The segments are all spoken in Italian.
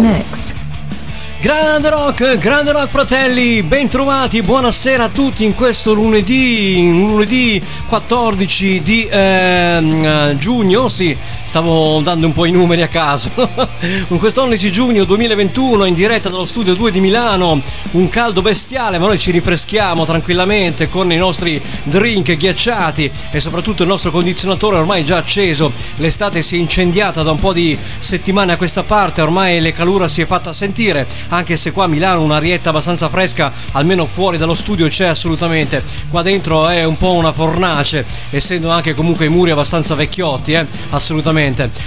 X. Grande rock, grande rock fratelli, bentrovati, buonasera a tutti in questo lunedì, lunedì 14 di eh, giugno, sì, stavo dando un po' i numeri a caso, in questo 11 giugno 2021 in diretta dallo studio 2 di Milano, un caldo bestiale ma noi ci rifreschiamo tranquillamente con i nostri drink ghiacciati e soprattutto il nostro condizionatore ormai già acceso, l'estate si è incendiata da un po' di settimane a questa parte, ormai le calura si è fatta sentire anche se qua a Milano un'arietta abbastanza fresca, almeno fuori dallo studio c'è assolutamente. Qua dentro è un po' una fornace, essendo anche comunque i muri abbastanza vecchiotti, eh? assolutamente.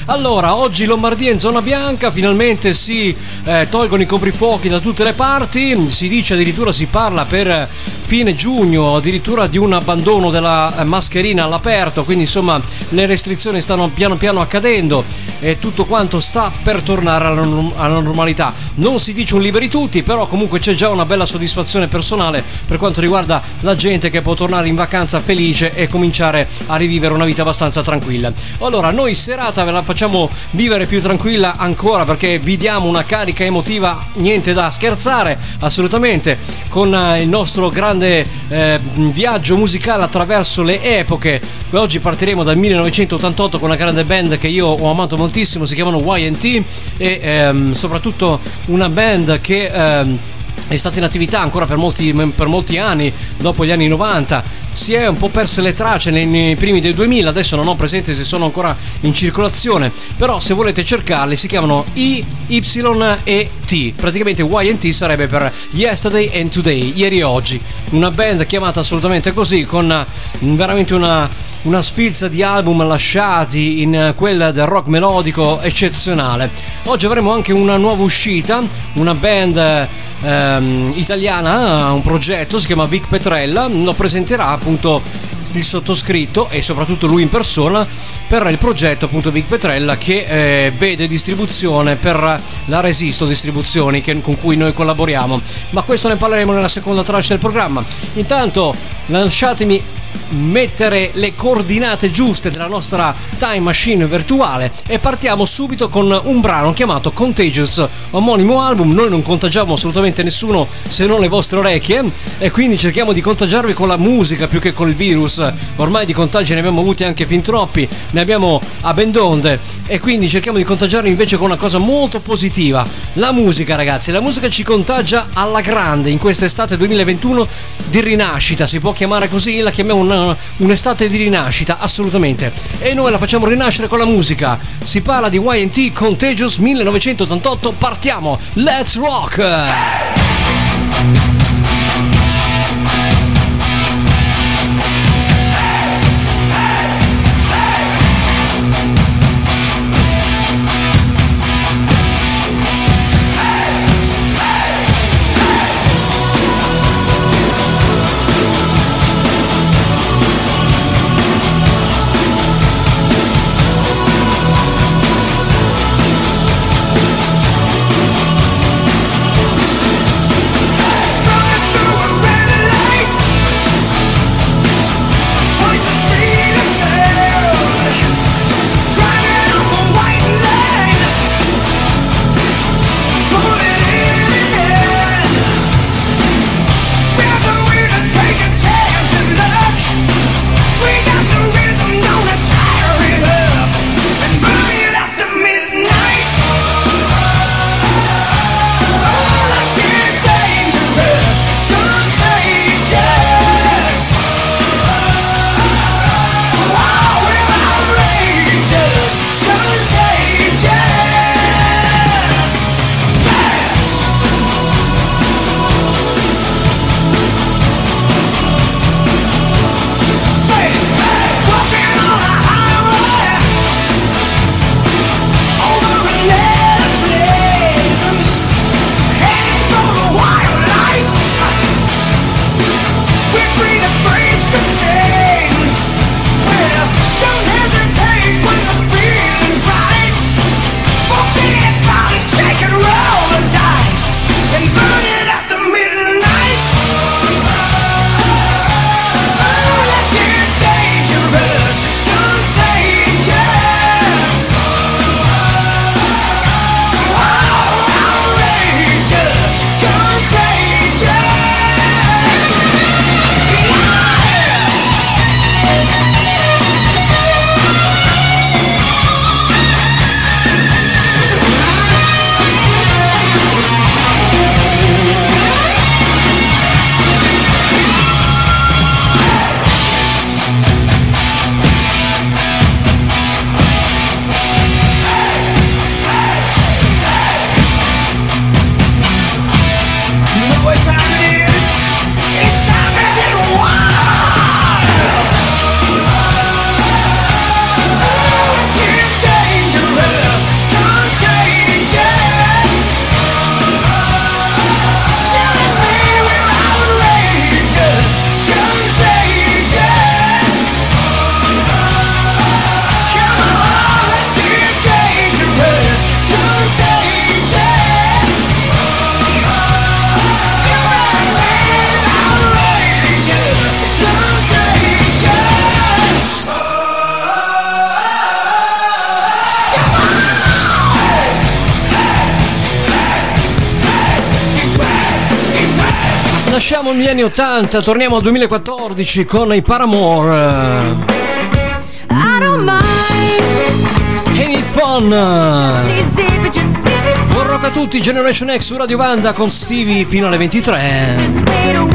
Allora, oggi Lombardia in zona bianca, finalmente si eh, tolgono i coprifuochi da tutte le parti, si dice addirittura si parla per fine giugno addirittura di un abbandono della mascherina all'aperto, quindi insomma le restrizioni stanno piano piano accadendo e tutto quanto sta per tornare alla, alla normalità. Non si dice un liberi tutti, però comunque c'è già una bella soddisfazione personale per quanto riguarda la gente che può tornare in vacanza felice e cominciare a rivivere una vita abbastanza tranquilla. Allora, noi serata ve la facciamo vivere più tranquilla ancora perché vi diamo una carica emotiva, niente da scherzare, assolutamente, con eh, il nostro grande eh, viaggio musicale attraverso le epoche. Oggi partiremo dal 1988 con una grande band che io ho amato moltissimo, si chiamano YT e ehm, soprattutto una band che ehm, è stata in attività ancora per molti, per molti, anni dopo gli anni 90 si è un po' perse le tracce nei, nei, primi del 2000 adesso non ho presente se sono ancora in circolazione però se volete cercarli si chiamano I, Y e T. Praticamente Y and T sarebbe per Yesterday and Today ieri e oggi. Una band chiamata assolutamente così con veramente una una sfilza di album lasciati in quella del rock melodico eccezionale. Oggi avremo anche una nuova uscita, una band ehm, italiana, un progetto, si chiama Vic Petrella, lo presenterà appunto il sottoscritto e soprattutto lui in persona per il progetto appunto Vic Petrella che eh, vede distribuzione per la Resisto Distribuzioni che, con cui noi collaboriamo ma questo ne parleremo nella seconda tranche del programma intanto lasciatemi mettere le coordinate giuste della nostra time machine virtuale e partiamo subito con un brano chiamato Contagious, omonimo album. Noi non contagiamo assolutamente nessuno se non le vostre orecchie e quindi cerchiamo di contagiarvi con la musica più che con il virus. Ormai di contagi ne abbiamo avuti anche fin troppi, ne abbiamo a ben donde e quindi cerchiamo di contagiarvi invece con una cosa molto positiva. La musica ragazzi, la musica ci contagia alla grande in quest'estate 2021 di rinascita, si può chiamare così, la chiamiamo una, un'estate di rinascita, assolutamente. E noi la facciamo rinascere con la musica. Si parla di YT Contagious 1988, partiamo! Let's rock! 80, torniamo al 2014 con i Paramore. I don't mind. Any fun? Buon rock a tutti, Generation X su Radio Vanda con Stevie fino alle 23.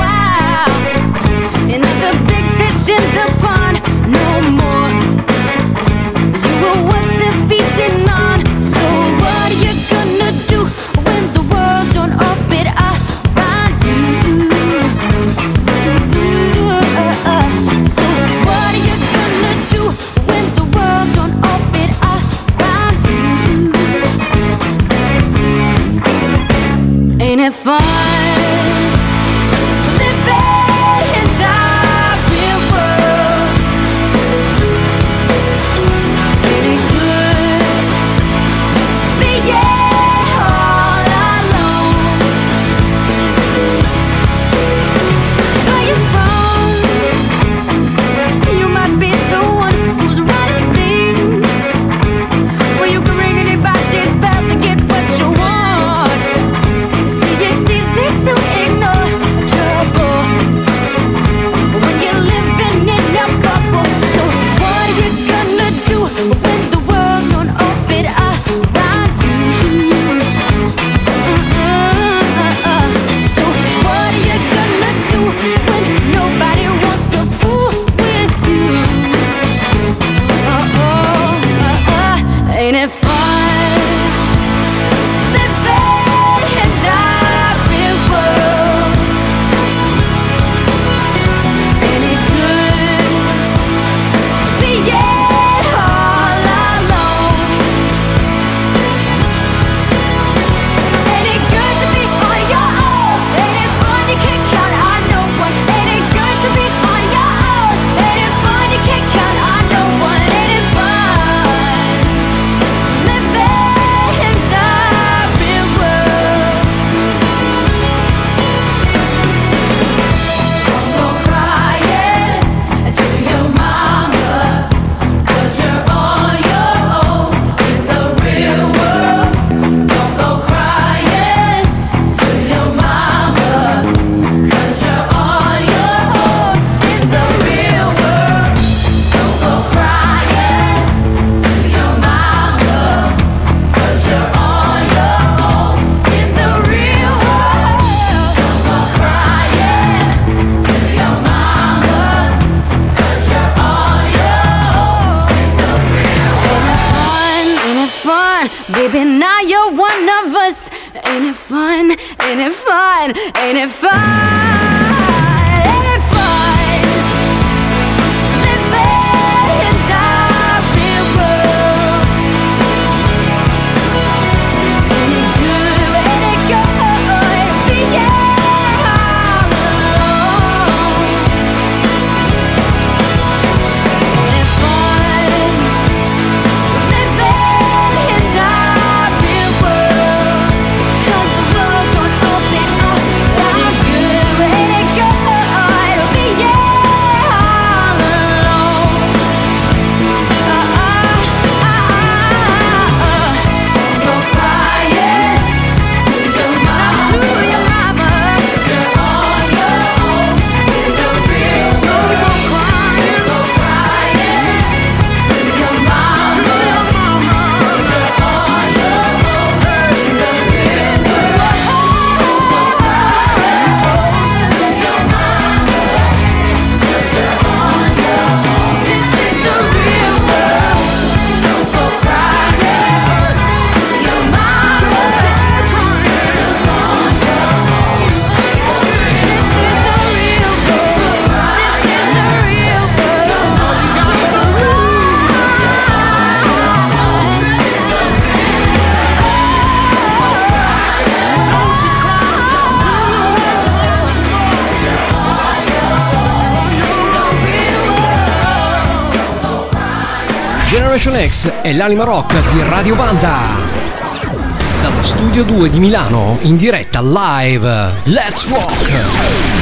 Jazz e l'anima rock di Radio Vanda. Dallo studio 2 di Milano, in diretta live. Let's rock!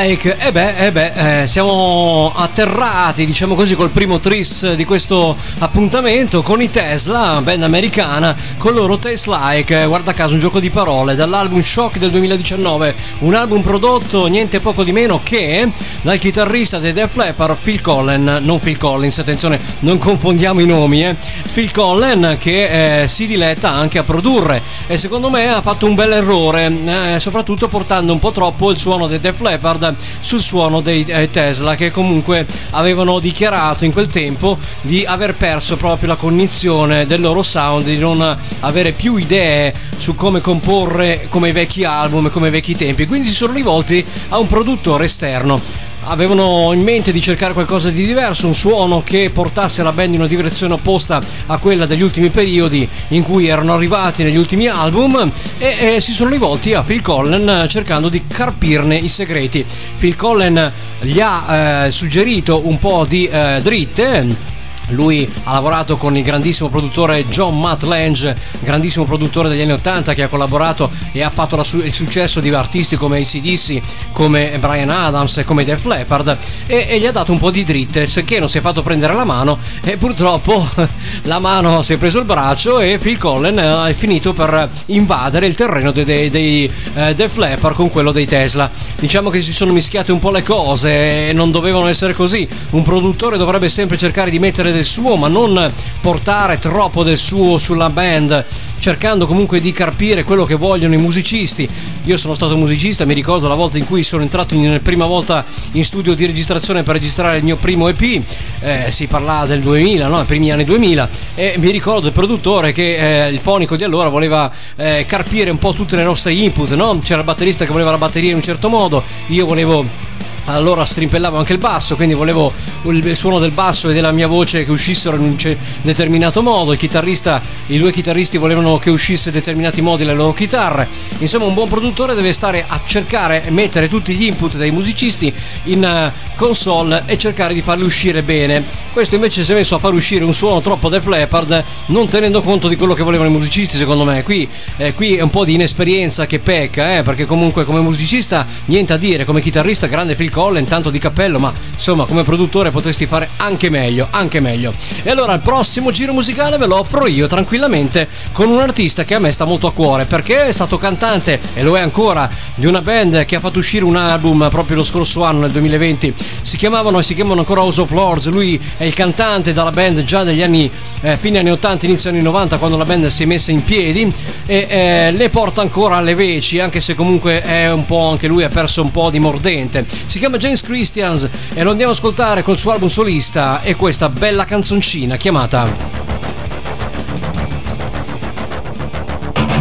Like, e eh beh, eh beh eh, siamo atterrati, diciamo così, col primo tris di questo appuntamento con i Tesla, band americana, con loro Taste Like, guarda caso un gioco di parole, dall'album Shock del 2019, un album prodotto niente poco di meno che dal chitarrista dei Def Leppard Phil Collen, non Phil Collins, attenzione, non confondiamo i nomi, Phil che eh, si diletta anche a produrre. E secondo me ha fatto un bel errore, eh, soprattutto portando un po' troppo il suono dei Def Leppard sul suono dei eh, Tesla che comunque avevano dichiarato in quel tempo di aver perso proprio la cognizione del loro sound, di non avere più idee su come comporre come i vecchi album, come i vecchi tempi, quindi si sono rivolti a un produttore esterno avevano in mente di cercare qualcosa di diverso, un suono che portasse la band in una direzione opposta a quella degli ultimi periodi in cui erano arrivati negli ultimi album e, e si sono rivolti a Phil Collen cercando di carpirne i segreti. Phil Collen gli ha eh, suggerito un po' di eh, dritte lui ha lavorato con il grandissimo produttore John Matt Lange, grandissimo produttore degli anni 80 che ha collaborato e ha fatto su- il successo di artisti come ACDC, come Brian Adams e come Def Leppard e-, e, gli ha dato un po' di dritte, che non si è fatto prendere la mano e purtroppo la mano si è preso il braccio e Phil Collen è finito per invadere il terreno dei, dei, dei uh, Def Leppard con quello dei Tesla. Diciamo che si sono mischiate un po' le cose e non dovevano essere così. Un produttore dovrebbe sempre cercare di mettere del suo, ma non portare troppo del suo sulla band, cercando comunque di carpire quello che vogliono i musicisti. Io sono stato musicista, mi ricordo la volta in cui sono entrato in, prima volta in studio di registrazione per registrare il mio primo EP, eh, si parlava del 2000, no? I primi anni 2000, e mi ricordo il produttore che eh, il fonico di allora voleva eh, carpire un po' tutte le nostre input, no? C'era il batterista che voleva la batteria in un certo modo, io volevo allora strimpellavo anche il basso, quindi volevo il suono del basso e della mia voce che uscissero in un determinato modo. Il chitarrista, i due chitarristi volevano che uscisse in determinati modi le loro chitarre. Insomma, un buon produttore deve stare a cercare e mettere tutti gli input dei musicisti in eh, console e cercare di farli uscire bene. Questo invece si è messo a far uscire un suono troppo Def Leppard, non tenendo conto di quello che volevano i musicisti, secondo me. Qui, eh, qui è un po' di inesperienza che pecca, eh, perché comunque come musicista niente a dire, come chitarrista grande Phil Collen, tanto di cappello, ma insomma come produttore potresti fare anche meglio, anche meglio. E allora il prossimo giro musicale ve lo offro io tranquillamente con un artista che a me sta molto a cuore perché è stato cantante e lo è ancora di una band che ha fatto uscire un album proprio lo scorso anno nel 2020. Si chiamavano e si chiamano ancora House of Lords, lui è il cantante dalla band già negli anni eh, fine anni 80, inizio anni 90 quando la band si è messa in piedi e eh, le porta ancora alle veci anche se comunque è un po' anche lui ha perso un po' di mordente. Si chiama chiama James Christians e lo andiamo a ascoltare col suo album solista e questa bella canzoncina chiamata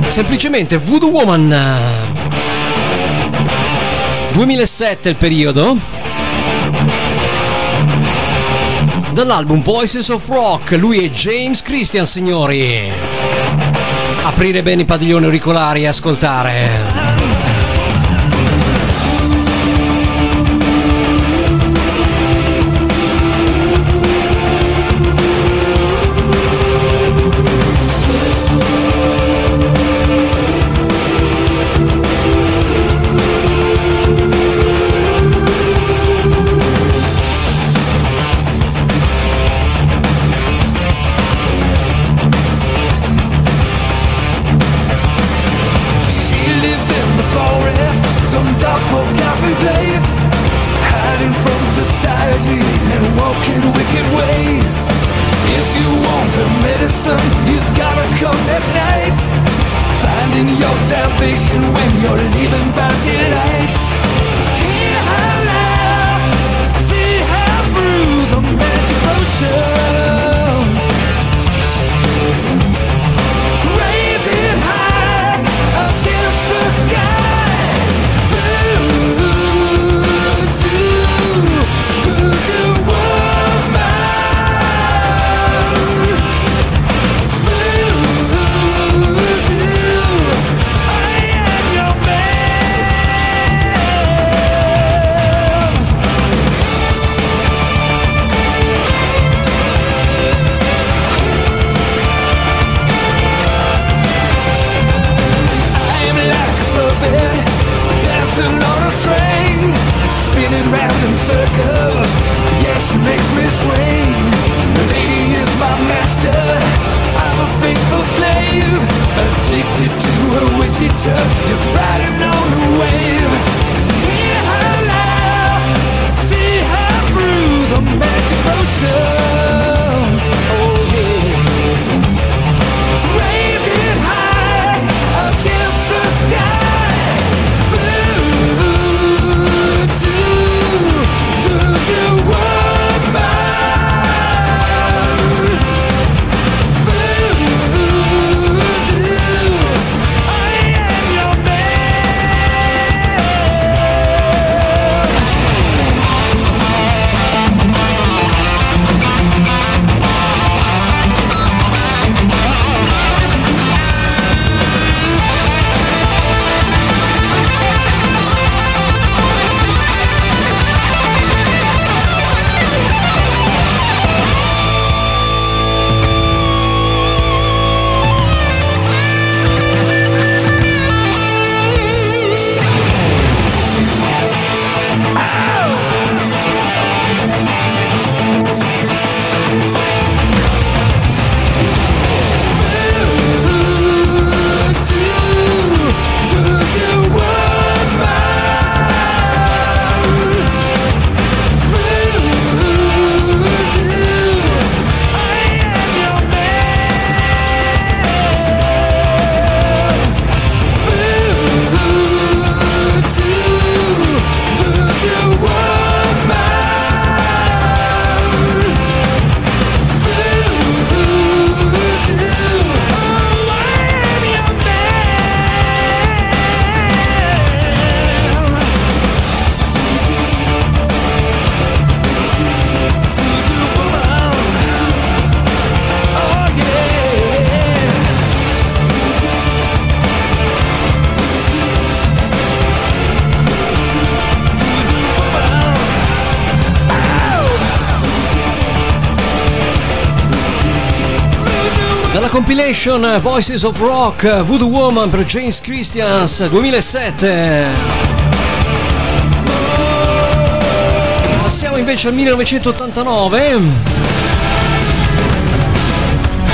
semplicemente Voodoo Woman. 2007 il periodo. Dall'album Voices of Rock lui è James Christian signori. Aprire bene i padiglioni auricolari e ascoltare In your salvation when you're leaving by daylight. Makes me swing. The lady is my master. I'm a faithful slave, addicted to her witchy touch, just riding on the wave. Hear her laugh, see her through the magic Compilation Voices of Rock Voodoo Woman per James Christians 2007. Passiamo invece al 1989.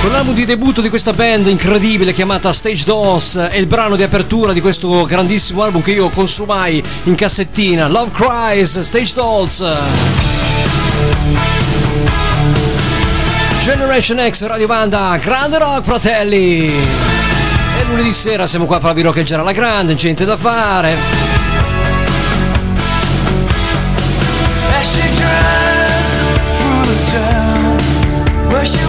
Con l'album di debutto di questa band incredibile chiamata Stage Dolls è il brano di apertura di questo grandissimo album che io consumai in cassettina, Love Cries, Stage Dolls. Generation X Radio Banda, grande rock fratelli! E lunedì sera siamo qua a farvi roccheggiare alla grande, gente da fare. She drives through the town where she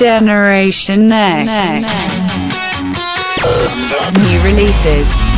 Generation X. New releases.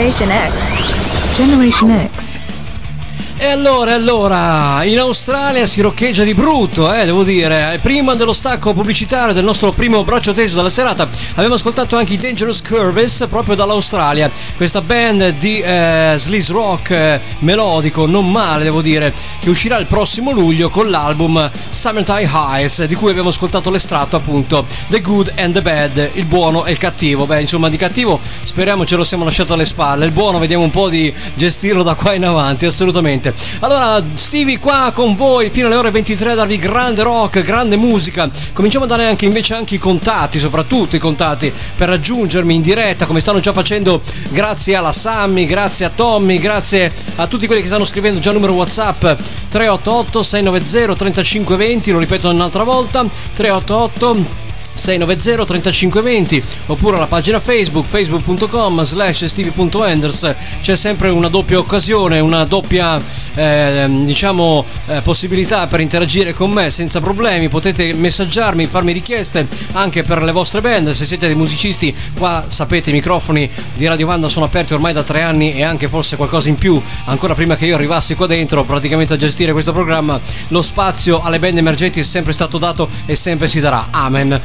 Generation X. Generation X. E allora, allora, in Australia si roccheggia di brutto, eh, devo dire. Prima dello stacco pubblicitario del nostro primo braccio teso della serata, abbiamo ascoltato anche i Dangerous Curves proprio dall'Australia. Questa band di eh, sleaze rock eh, melodico, non male, devo dire, che uscirà il prossimo luglio con l'album Summertime Heights, di cui abbiamo ascoltato l'estratto appunto The Good and the Bad, il buono e il cattivo. Beh, insomma, di cattivo speriamo ce lo siamo lasciato alle spalle. Il buono vediamo un po' di gestirlo da qua in avanti, assolutamente assolutamente. Allora, Stevie qua con voi fino alle ore 23 a darvi grande rock, grande musica. Cominciamo a dare anche invece anche i contatti, soprattutto i contatti per raggiungermi in diretta, come stanno già facendo grazie alla Sammy, grazie a Tommy, grazie a tutti quelli che stanno scrivendo già il numero WhatsApp 388 690 3520, lo ripeto un'altra volta, 388 690 3520 oppure alla pagina Facebook facebook.com slash stevie.enders c'è sempre una doppia occasione una doppia eh, diciamo eh, possibilità per interagire con me senza problemi. Potete messaggiarmi farmi richieste anche per le vostre band. Se siete dei musicisti qua sapete i microfoni di Radio Vanda sono aperti ormai da tre anni e anche forse qualcosa in più. Ancora prima che io arrivassi qua dentro praticamente a gestire questo programma lo spazio alle band emergenti è sempre stato dato e sempre si darà. Amen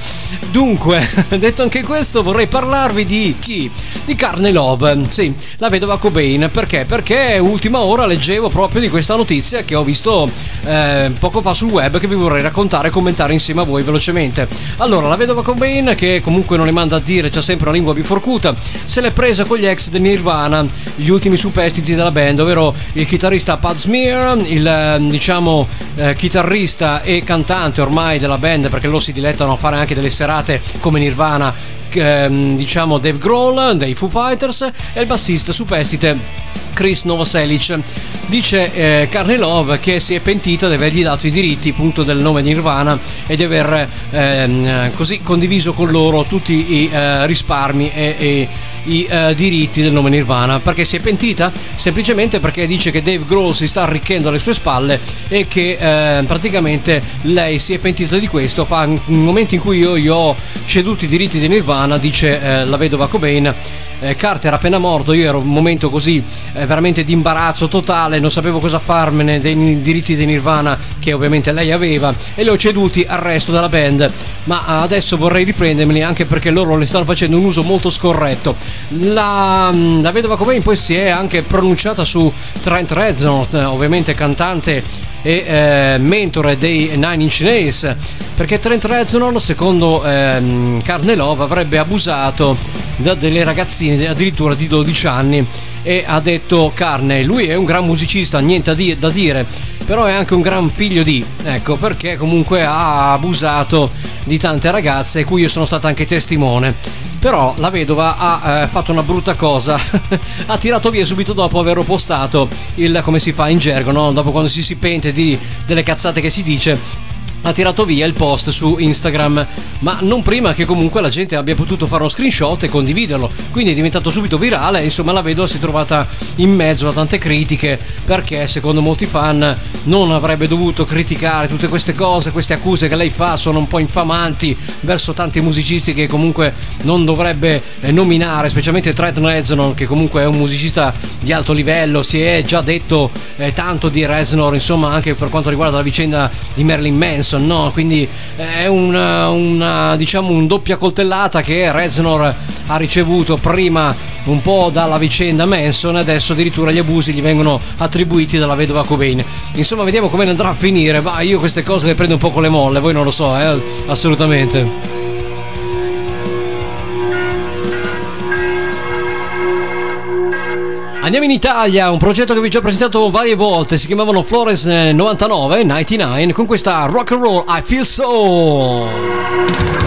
Dunque, detto anche questo, vorrei parlarvi di chi? Di Carne Love, sì, la vedova Cobain. Perché? Perché ultima ora leggevo proprio di questa notizia che ho visto eh, poco fa sul web che vi vorrei raccontare e commentare insieme a voi velocemente. Allora, la vedova Cobain, che comunque non le manda a dire, c'ha sempre una lingua biforcuta, se l'è presa con gli ex del Nirvana, gli ultimi superstiti della band, ovvero il chitarrista Pad Smear, il diciamo eh, chitarrista e cantante ormai della band, perché loro si dilettano a fare anche delle serate come Nirvana, ehm, diciamo Dave Grohl dei Foo Fighters e il bassista superstite Chris Novoselic. Dice eh, Carne Love che si è pentita di avergli dato i diritti appunto del nome di Nirvana e di aver ehm, così condiviso con loro tutti i eh, risparmi e, e i eh, diritti del nome Nirvana. Perché si è pentita? Semplicemente perché dice che Dave Grohl si sta arricchendo alle sue spalle e che eh, praticamente lei si è pentita di questo. Fa un momento in cui io gli ho ceduto i diritti di Nirvana, dice eh, la vedova Cobain. Eh, Carter appena morto, io ero un momento così eh, veramente di imbarazzo totale, non sapevo cosa farmene dei diritti di Nirvana che ovviamente lei aveva e li ho ceduti al resto della band. Ma adesso vorrei riprendermeli anche perché loro ne stanno facendo un uso molto scorretto. La, la vedova Cobain poi si è anche pronunciata su Trent Reznor, ovviamente cantante e eh, mentore dei Nine Inch Nails perché Trent Reznor secondo ehm, Carne Love avrebbe abusato da delle ragazzine addirittura di 12 anni e ha detto Carne lui è un gran musicista niente da dire però è anche un gran figlio di ecco perché comunque ha abusato di tante ragazze cui io sono stato anche testimone però la vedova ha eh, fatto una brutta cosa ha tirato via subito dopo aver postato il come si fa in gergo no? dopo quando si si pente di, delle cazzate che si dice ha tirato via il post su Instagram, ma non prima che comunque la gente abbia potuto fare uno screenshot e condividerlo. Quindi è diventato subito virale. Insomma, la vedova si è trovata in mezzo a tante critiche perché, secondo molti fan, non avrebbe dovuto criticare tutte queste cose, queste accuse che lei fa sono un po' infamanti verso tanti musicisti che comunque non dovrebbe eh, nominare, specialmente Trent Reznor, che comunque è un musicista di alto livello. Si è già detto eh, tanto di Reznor, insomma, anche per quanto riguarda la vicenda di Marilyn Manson Manson, no? Quindi è una, una diciamo un doppia coltellata che Reznor ha ricevuto prima un po' dalla vicenda Manson adesso addirittura gli abusi gli vengono attribuiti dalla vedova Cobain. Insomma, vediamo come andrà a finire. Ma io queste cose le prendo un po' con le molle, voi non lo so, eh? assolutamente. Andiamo in Italia, un progetto che vi ho già presentato varie volte, si chiamavano Florence 99, 99, con questa rock and roll I Feel So.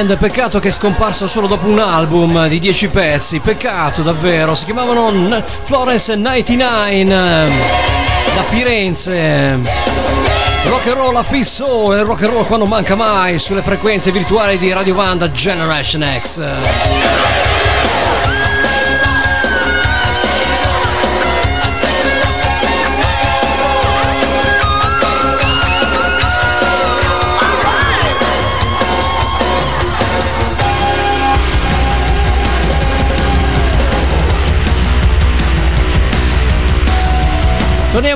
Band, peccato che è scomparsa solo dopo un album di 10 pezzi, peccato davvero, si chiamavano Florence 99 da Firenze. Rock and roll affisso e rock and roll quando manca mai sulle frequenze virtuali di Radio Vanda Generation X.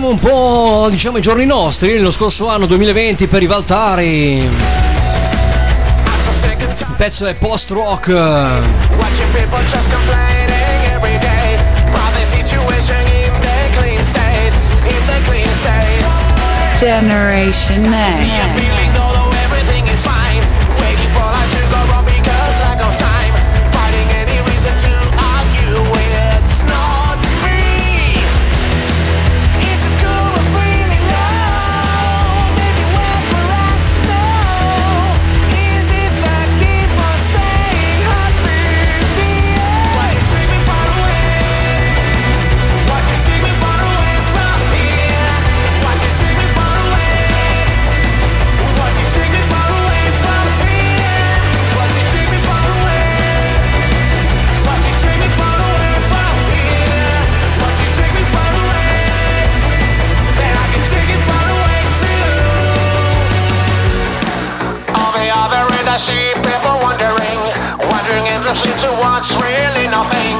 Torniamo un po', diciamo, ai giorni nostri, lo scorso anno 2020 per i Valtari. Il pezzo è post rock. Generation Next. Cause little watch, really nothing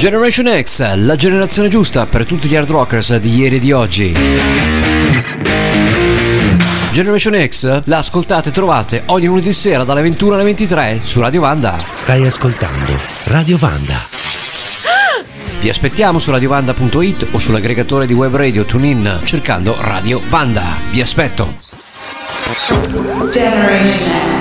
Generation X, la generazione giusta per tutti gli hard rockers di ieri e di oggi. Generation X la ascoltate e trovate ogni lunedì sera dalle 21 alle 23 su Radio Vanda. Stai ascoltando Radio Vanda. Vi aspettiamo su radiovanda.it o sull'aggregatore di web radio TuneIn cercando Radio Vanda. Vi aspetto. Generation X.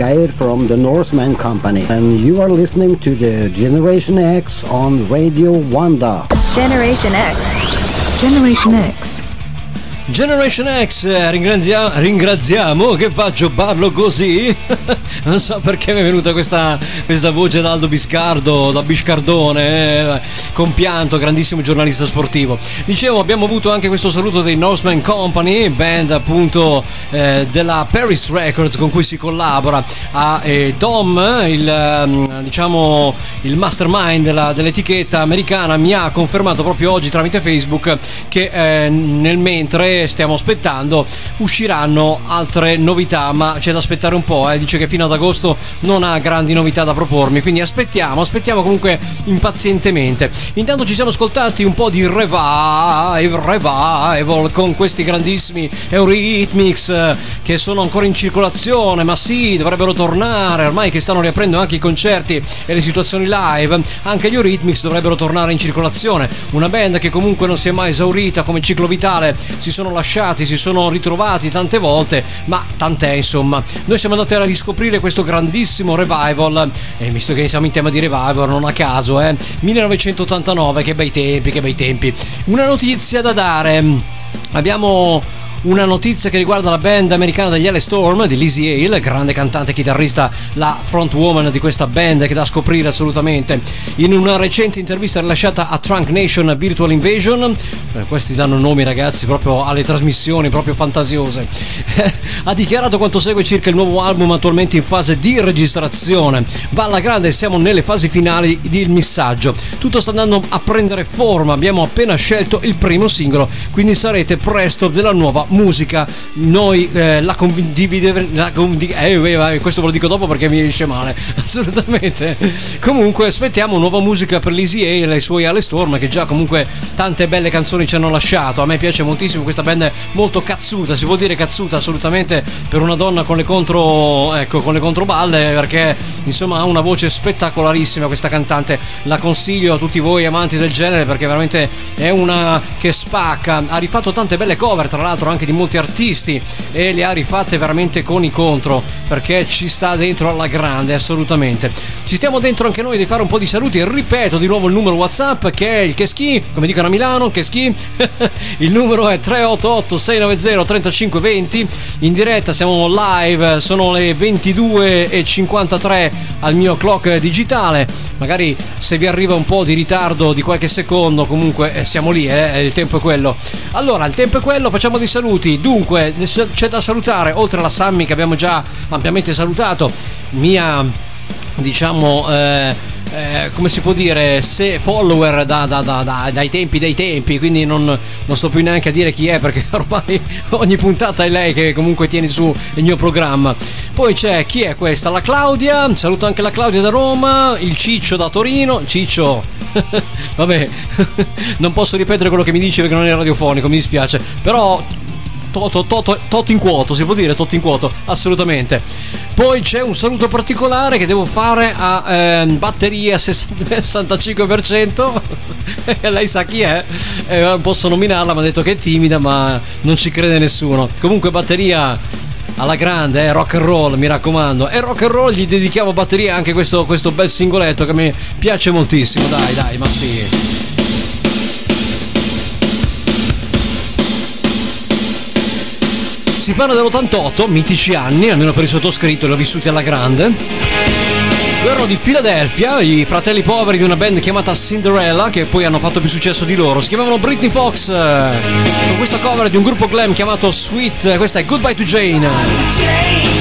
Geir from the Norseman Company, and you are listening to the Generation X on Radio Wanda. Generation X. Generation X. Generation X, eh, ringrazia- ringraziamo, che faccio, parlo così, non so perché mi è venuta questa, questa voce da Aldo Biscardo, da Biscardone, eh, compianto, grandissimo giornalista sportivo. Dicevo, abbiamo avuto anche questo saluto dei Norseman Company, band appunto eh, della Paris Records con cui si collabora a eh, Dom, il ehm, diciamo il mastermind della- dell'etichetta americana mi ha confermato proprio oggi tramite Facebook che eh, nel mentre stiamo aspettando usciranno altre novità, ma c'è da aspettare un po', eh. dice che fino ad agosto non ha grandi novità da propormi, quindi aspettiamo, aspettiamo comunque impazientemente. Intanto ci siamo ascoltati un po' di revive, revival con questi grandissimi Eurythmics eh, che sono ancora in circolazione, ma sì, dovrebbero tornare, ormai che stanno riaprendo anche i concerti e le situazioni live, anche gli Eurythmics dovrebbero tornare in circolazione. Una band che comunque non si è mai esaurita come ciclo vitale, si sono lasciati, si sono ritrovati tante volte, ma tant'è insomma. Noi siamo andati a riscoprire questo grandissimo revival e visto che siamo in tema di revival non a caso, eh, 1989, che bei tempi, che bei tempi. Una notizia da dare. Abbiamo una notizia che riguarda la band americana degli L Storm di Lizzie Hale, grande cantante chitarrista, la frontwoman di questa band che da scoprire assolutamente. In una recente intervista rilasciata a Trunk Nation Virtual Invasion, eh, questi danno nomi ragazzi proprio alle trasmissioni proprio fantasiose, ha dichiarato quanto segue circa il nuovo album attualmente in fase di registrazione. Va alla grande, siamo nelle fasi finali del missaggio. Tutto sta andando a prendere forma, abbiamo appena scelto il primo singolo, quindi sarete presto della nuova musica. Noi eh, la condivideremo. eh, eh, questo ve lo dico dopo perché mi esce male. Assolutamente. Comunque, aspettiamo nuova musica per Lizzie e i suoi Ale Storm, che già comunque tante belle canzoni ci hanno lasciato. A me piace moltissimo questa band molto cazzuta, si può dire cazzuta assolutamente per una donna con le contro. Ecco, con le controballe, perché insomma ha una voce spettacolarissima questa cantante. La consiglio a tutti voi amanti del genere perché veramente è una che spacca. Ha rifatto tante belle cover, tra l'altro anche di molti artisti e le ha rifatte veramente con i contro perché ci sta dentro alla grande assolutamente. Ci stiamo dentro anche noi di fare un po' di saluti ripeto di nuovo il numero whatsapp che è il Cheschi come dicono a Milano Cheschi il numero è 388 690 3520 in diretta siamo live sono le 22.53 al mio clock digitale. Magari se vi arriva un po' di ritardo di qualche secondo comunque eh, siamo lì eh, il tempo è quello. Allora il tempo è quello facciamo dei saluti dunque c'è da salutare oltre alla Sammy che abbiamo già ampiamente salutato mia diciamo eh, eh, come si può dire, se follower da- da- da- dai tempi dei tempi, quindi non, non sto più neanche a dire chi è perché ormai ogni puntata è lei che comunque tiene su il mio programma. Poi c'è chi è questa? La Claudia, saluto anche la Claudia da Roma, il Ciccio da Torino, Ciccio, vabbè, non posso ripetere quello che mi dice perché non è radiofonico, mi dispiace, però Toto, toto, toto in quoto, si può dire toto in quoto? Assolutamente. Poi c'è un saluto particolare che devo fare a ehm, batteria 65%. Lei sa chi è? Eh, posso nominarla, mi ha detto che è timida, ma non ci crede nessuno. Comunque batteria alla grande, eh, rock and roll, mi raccomando. E rock and roll gli dedichiamo batteria anche questo, questo bel singoletto che mi piace moltissimo. Dai, dai, ma sì. Si parla dell'88, mitici anni, almeno per il sottoscritto, li ho vissuti alla grande. Loro di Philadelphia, i fratelli poveri di una band chiamata Cinderella, che poi hanno fatto più successo di loro. Si chiamavano Britney Fox, con questa cover di un gruppo glam chiamato Sweet. Questa è Goodbye to Jane.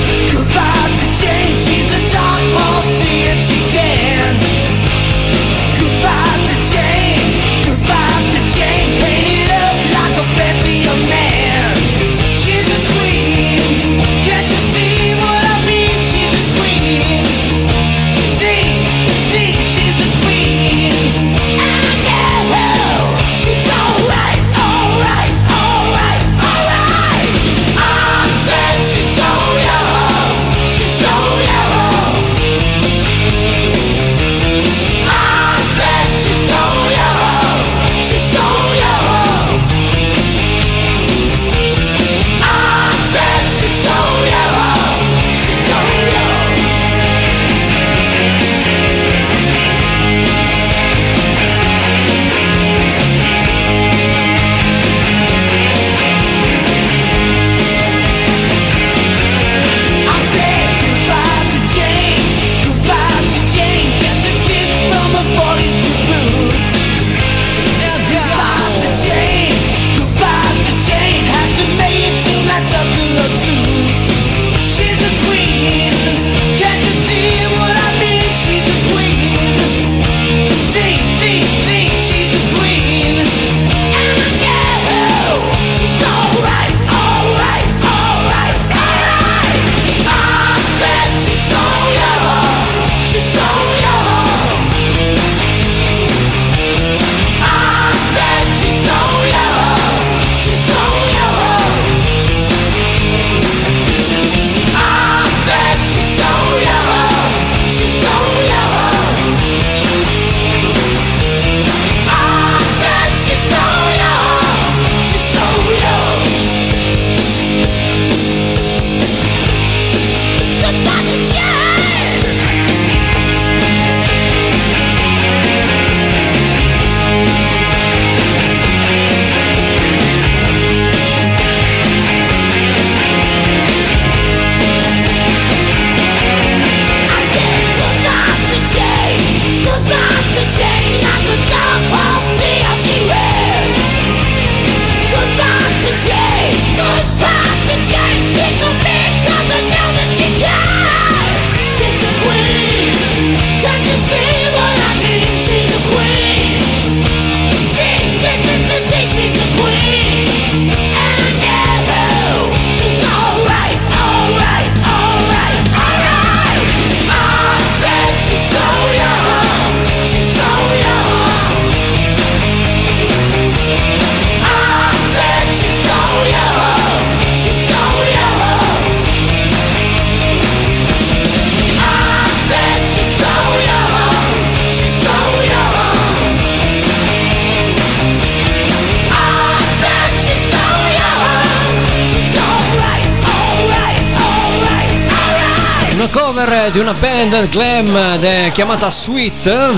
Chiamata Sweet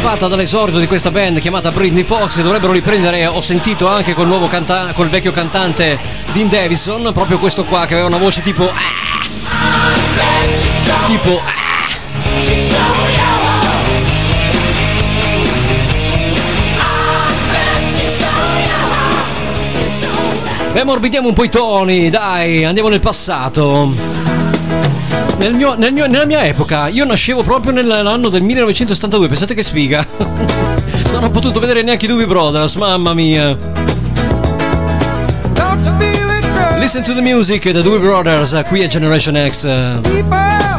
fatta dall'esordio di questa band chiamata Britney Fox che dovrebbero riprendere ho sentito anche col nuovo canta- col vecchio cantante Dean Davison proprio questo qua che aveva una voce tipo ah, tipo. E amorbidiamo un po' i toni, dai, andiamo nel passato. Nel mio- nel mio- nella mia epoca, io nascevo proprio nell'anno del 1972, pensate che sfiga. non ho potuto vedere neanche i Doobie Brothers, mamma mia. Listen to the music, the Doobie Brothers, qui a Generation X.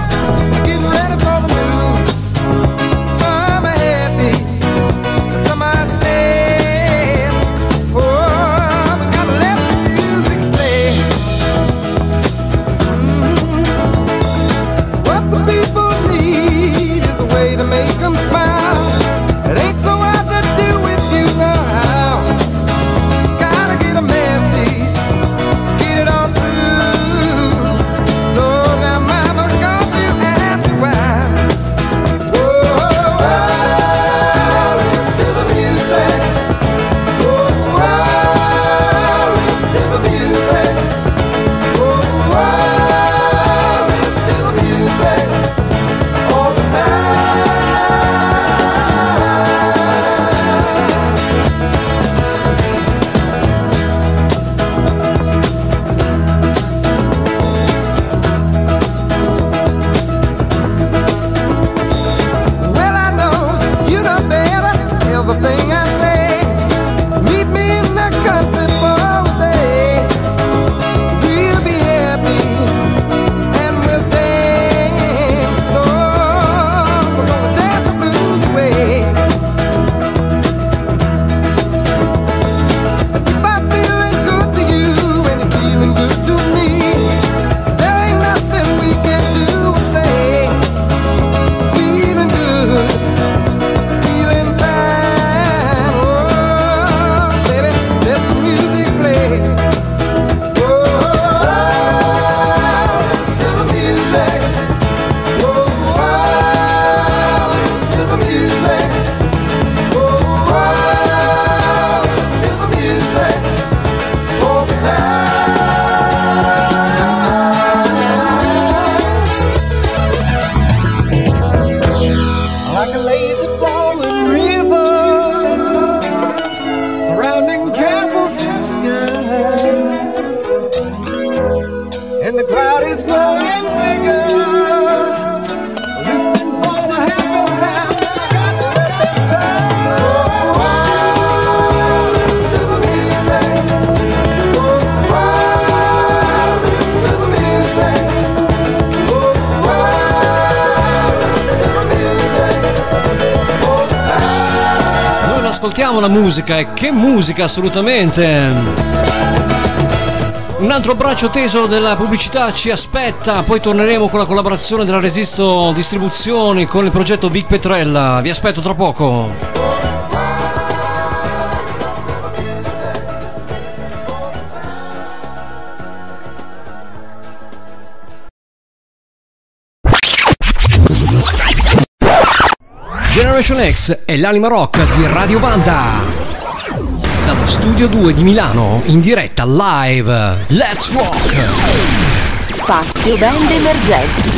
musica e che musica assolutamente! Un altro braccio teso della pubblicità ci aspetta, poi torneremo con la collaborazione della Resisto Distribuzioni con il progetto Vic Petrella. Vi aspetto tra poco. Generation X è l'anima rock di Radio Vanda. Dallo studio 2 di Milano, in diretta live. Let's rock! Spazio band emergenti.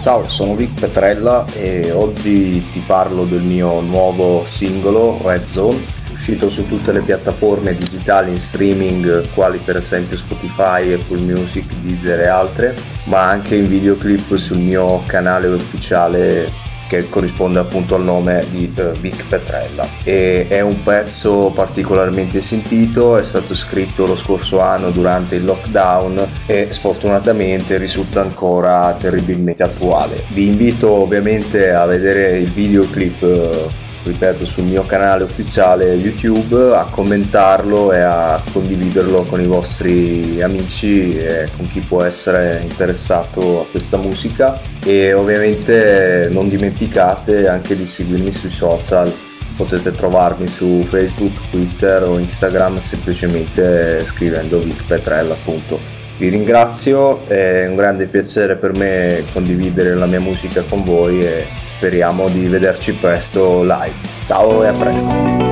Ciao, sono Vic Petrella e oggi ti parlo del mio nuovo singolo Red Zone, uscito su tutte le piattaforme digitali in streaming quali per esempio Spotify, Apple Music, Deezer e altre, ma anche in videoclip sul mio canale ufficiale che corrisponde appunto al nome di eh, Vic Petrella e è un pezzo particolarmente sentito, è stato scritto lo scorso anno durante il lockdown e sfortunatamente risulta ancora terribilmente attuale. Vi invito ovviamente a vedere il videoclip eh, ripeto sul mio canale ufficiale YouTube a commentarlo e a condividerlo con i vostri amici e con chi può essere interessato a questa musica. E ovviamente non dimenticate anche di seguirmi sui social potete trovarmi su Facebook, Twitter o Instagram semplicemente scrivendo Vic Petrella appunto Vi ringrazio, è un grande piacere per me condividere la mia musica con voi e speriamo di vederci presto live. Ciao e a presto.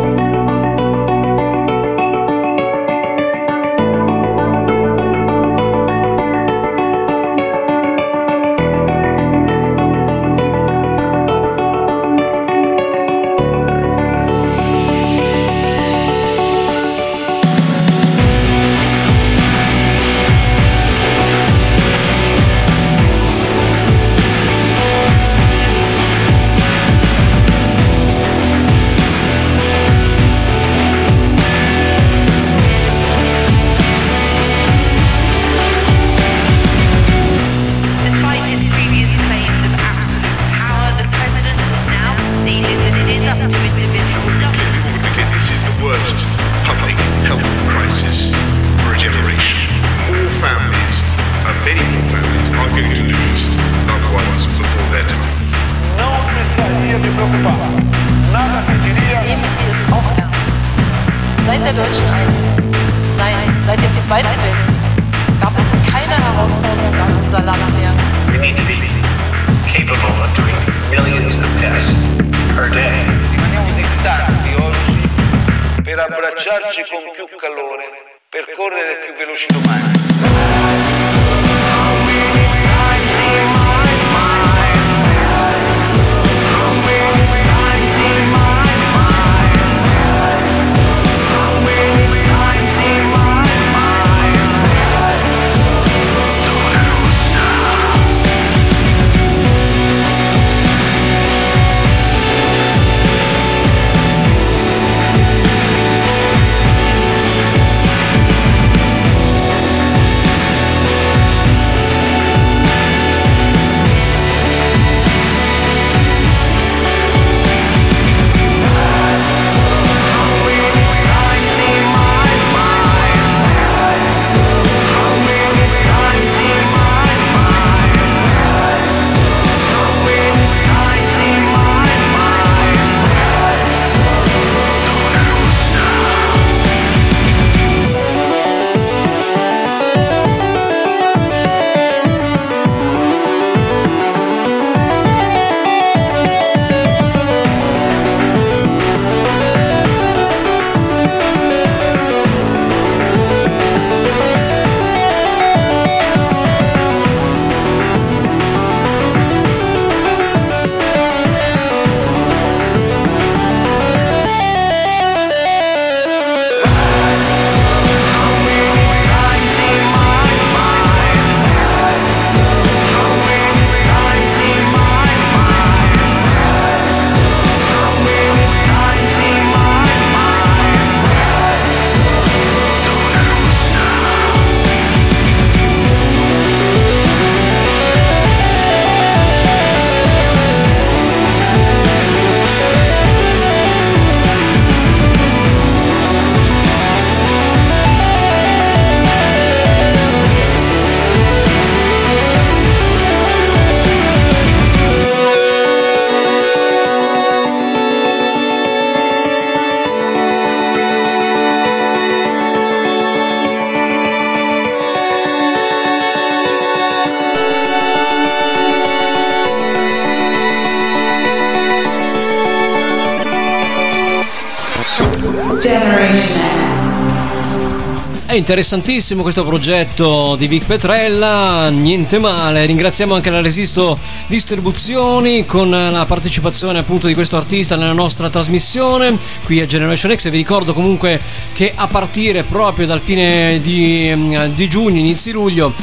Interessantissimo questo progetto di Vic Petrella, niente male. Ringraziamo anche la Resisto Distribuzioni con la partecipazione appunto di questo artista nella nostra trasmissione qui a Generation X. Vi ricordo comunque che a partire proprio dal fine di, di giugno, inizi luglio,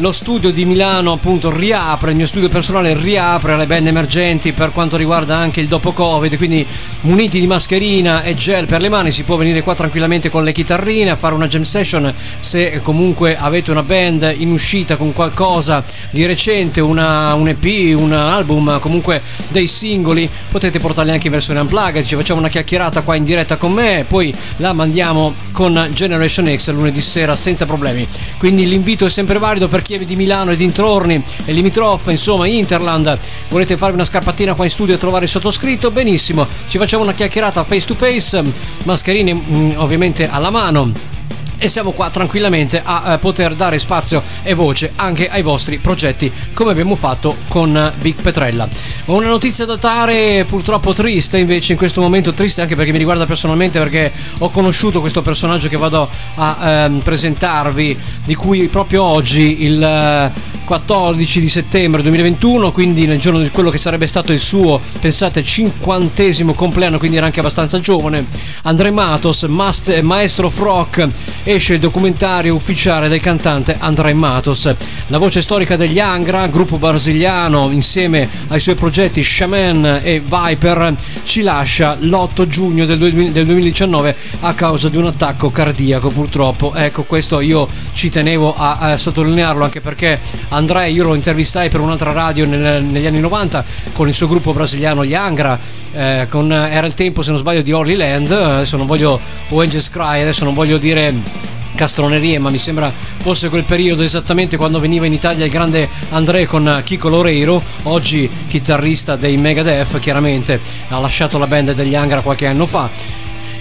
lo studio di Milano appunto riapre, il mio studio personale riapre alle band emergenti per quanto riguarda anche il dopo Covid, quindi muniti di mascherina e gel per le mani si può venire qua tranquillamente con le chitarrine a fare una jam session se comunque avete una band in uscita con qualcosa di recente, una, un EP, un album, comunque dei singoli, potete portarli anche in versione unplugged, ci facciamo una chiacchierata qua in diretta con me e poi la mandiamo con Generation X lunedì sera senza problemi. Quindi l'invito è sempre valido per chi è di Milano e dintorni e limitrofe, insomma Interland, volete farvi una scarpattina qua in studio e trovare il sottoscritto? Benissimo, ci facciamo una chiacchierata face to face, mascherine mm, ovviamente alla mano e siamo qua tranquillamente a eh, poter dare spazio e voce anche ai vostri progetti come abbiamo fatto con eh, Big Petrella. Una notizia da dare purtroppo triste invece in questo momento triste anche perché mi riguarda personalmente perché ho conosciuto questo personaggio che vado a ehm, presentarvi di cui proprio oggi il eh, 14 di settembre 2021 quindi nel giorno di quello che sarebbe stato il suo pensate cinquantesimo compleanno quindi era anche abbastanza giovane André Matos Mast- maestro of rock esce il documentario ufficiale del cantante André Matos. La voce storica degli Angra gruppo brasiliano insieme ai suoi progetti Shaman e Viper ci lascia l'8 giugno del, 2000 del 2019 a causa di un attacco cardiaco purtroppo. Ecco questo io ci tenevo a, a sottolinearlo anche perché André io lo intervistai per un'altra radio nel- negli anni 90 con il suo gruppo brasiliano Gli Angra eh, con, era il tempo se non sbaglio di Holy Land. Adesso non voglio o Angels Cry adesso non voglio dire castronerie, ma mi sembra fosse quel periodo esattamente quando veniva in Italia il grande André con Kiko Loreiro, oggi chitarrista dei Megadeth, chiaramente ha lasciato la band degli Angra qualche anno fa.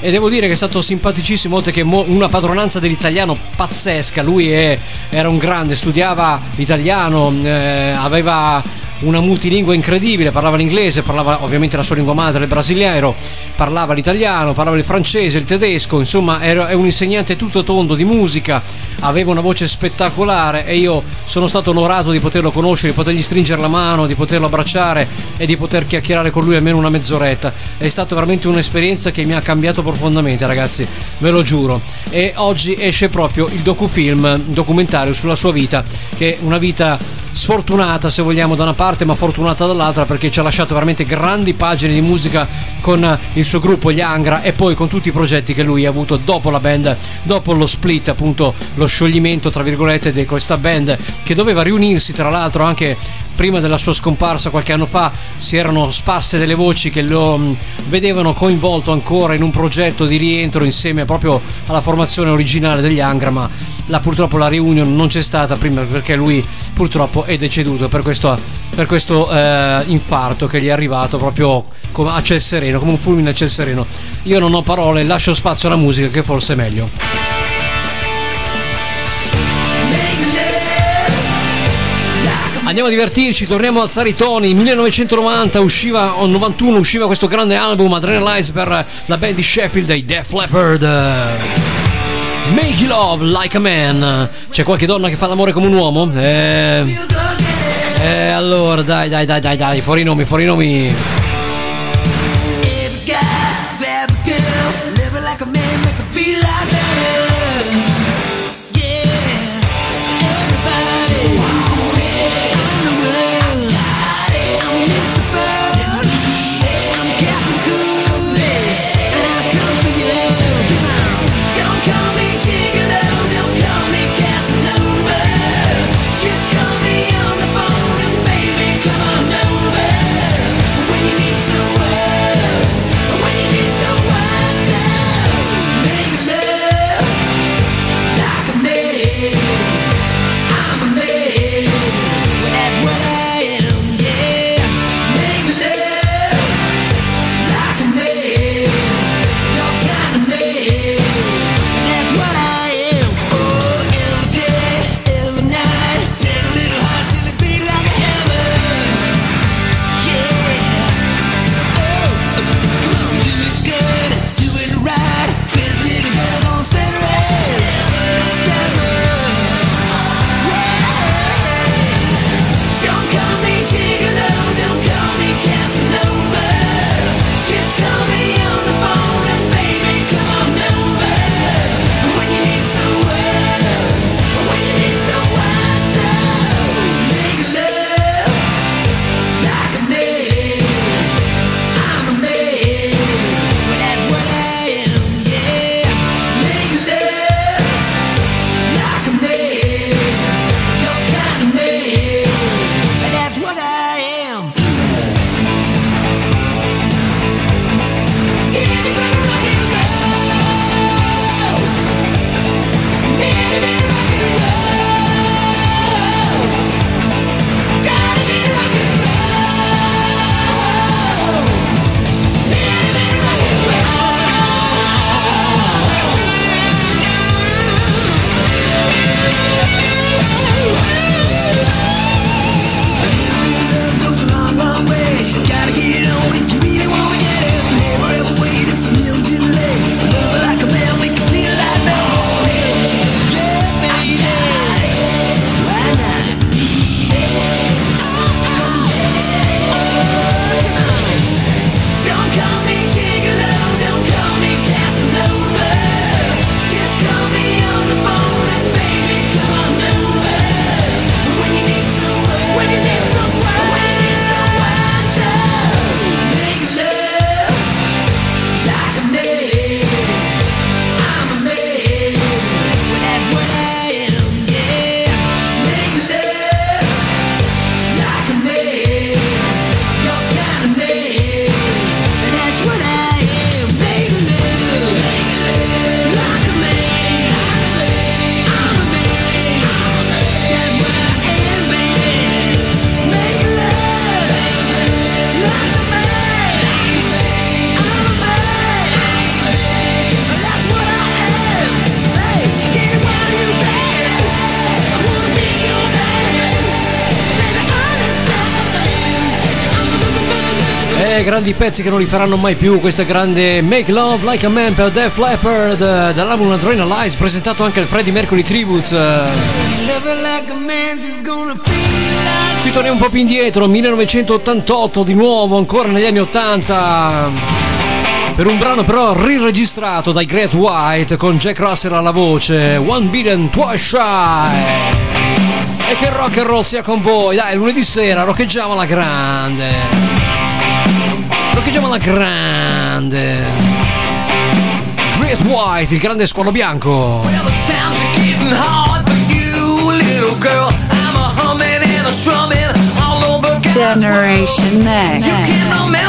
E devo dire che è stato simpaticissimo, oltre che una padronanza dell'italiano pazzesca. Lui è- era un grande, studiava l'italiano, eh, aveva una multilingua incredibile, parlava l'inglese, parlava ovviamente la sua lingua madre, il brasiliano, parlava l'italiano, parlava il francese, il tedesco, insomma è un insegnante tutto tondo di musica, aveva una voce spettacolare e io sono stato onorato di poterlo conoscere, di potergli stringere la mano, di poterlo abbracciare e di poter chiacchierare con lui almeno una mezz'oretta. È stata veramente un'esperienza che mi ha cambiato profondamente ragazzi, ve lo giuro. E oggi esce proprio il docufilm, il documentario sulla sua vita, che è una vita sfortunata se vogliamo da una parte ma fortunata dall'altra perché ci ha lasciato veramente grandi pagine di musica con il suo gruppo gli Angra e poi con tutti i progetti che lui ha avuto dopo la band dopo lo split appunto lo scioglimento tra virgolette di questa band che doveva riunirsi tra l'altro anche prima della sua scomparsa qualche anno fa si erano sparse delle voci che lo mh, vedevano coinvolto ancora in un progetto di rientro insieme proprio alla formazione originale degli Angra ma la, purtroppo la reunion non c'è stata prima perché lui purtroppo è deceduto per questo, per questo eh, infarto che gli è arrivato proprio a ciel sereno come un fulmine a ciel sereno io non ho parole lascio spazio alla musica che forse è meglio Andiamo a divertirci, torniamo ad alzare i toni. 1990 usciva, o 91 usciva questo grande album Adrenalize per la band di Sheffield dei Def Leppard. Make love like a man. C'è qualche donna che fa l'amore come un uomo? Eh. Eh, allora, dai, dai, dai, dai, dai, fuori i nomi, fuori i nomi. grandi pezzi che non li faranno mai più, questa grande Make Love Like a Man per Def Leppard eh, dall'album Adrenalize presentato anche al Freddie Mercury Tributes eh. Qui torniamo un po' più indietro, 1988 di nuovo, ancora negli anni 80 per un brano però riregistrato dai Great White con Jack Russell alla voce One Billion Twice Shy. E che rock and roll sia con voi. Dai lunedì sera roccheggiamo la grande parcheggiamo alla grande. Great White, il grande squalo bianco. Generation Next.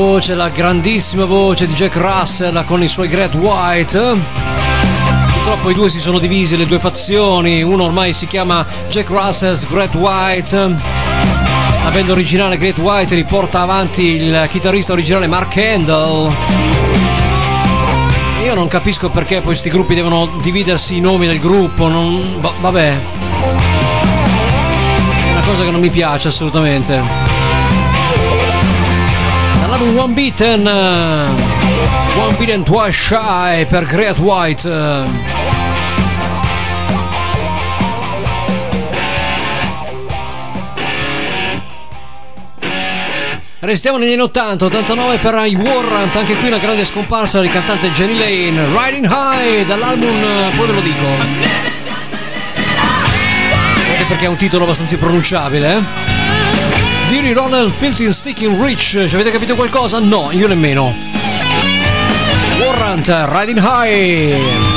voce, la grandissima voce di Jack Russell con i suoi Great White. Purtroppo i due si sono divisi, le due fazioni, uno ormai si chiama Jack Russell's Great White. La band originale Great White riporta avanti il chitarrista originale Mark Handel. Io non capisco perché poi questi gruppi devono dividersi i nomi del gruppo, non... vabbè. È una cosa che non mi piace assolutamente. Dall'album One Beaten, eh, One Beaten Twice Shy per Great White. eh. Restiamo negli anni 80, 89 per i Warrant, anche qui una grande scomparsa del cantante Jenny Lane, Riding High dall'album, eh, poi ve lo dico. Anche perché è un titolo abbastanza impronunciabile, eh? Deary Ronald Filthy Sticking Rich, ci avete capito qualcosa? No, io nemmeno. Warrant, Riding High.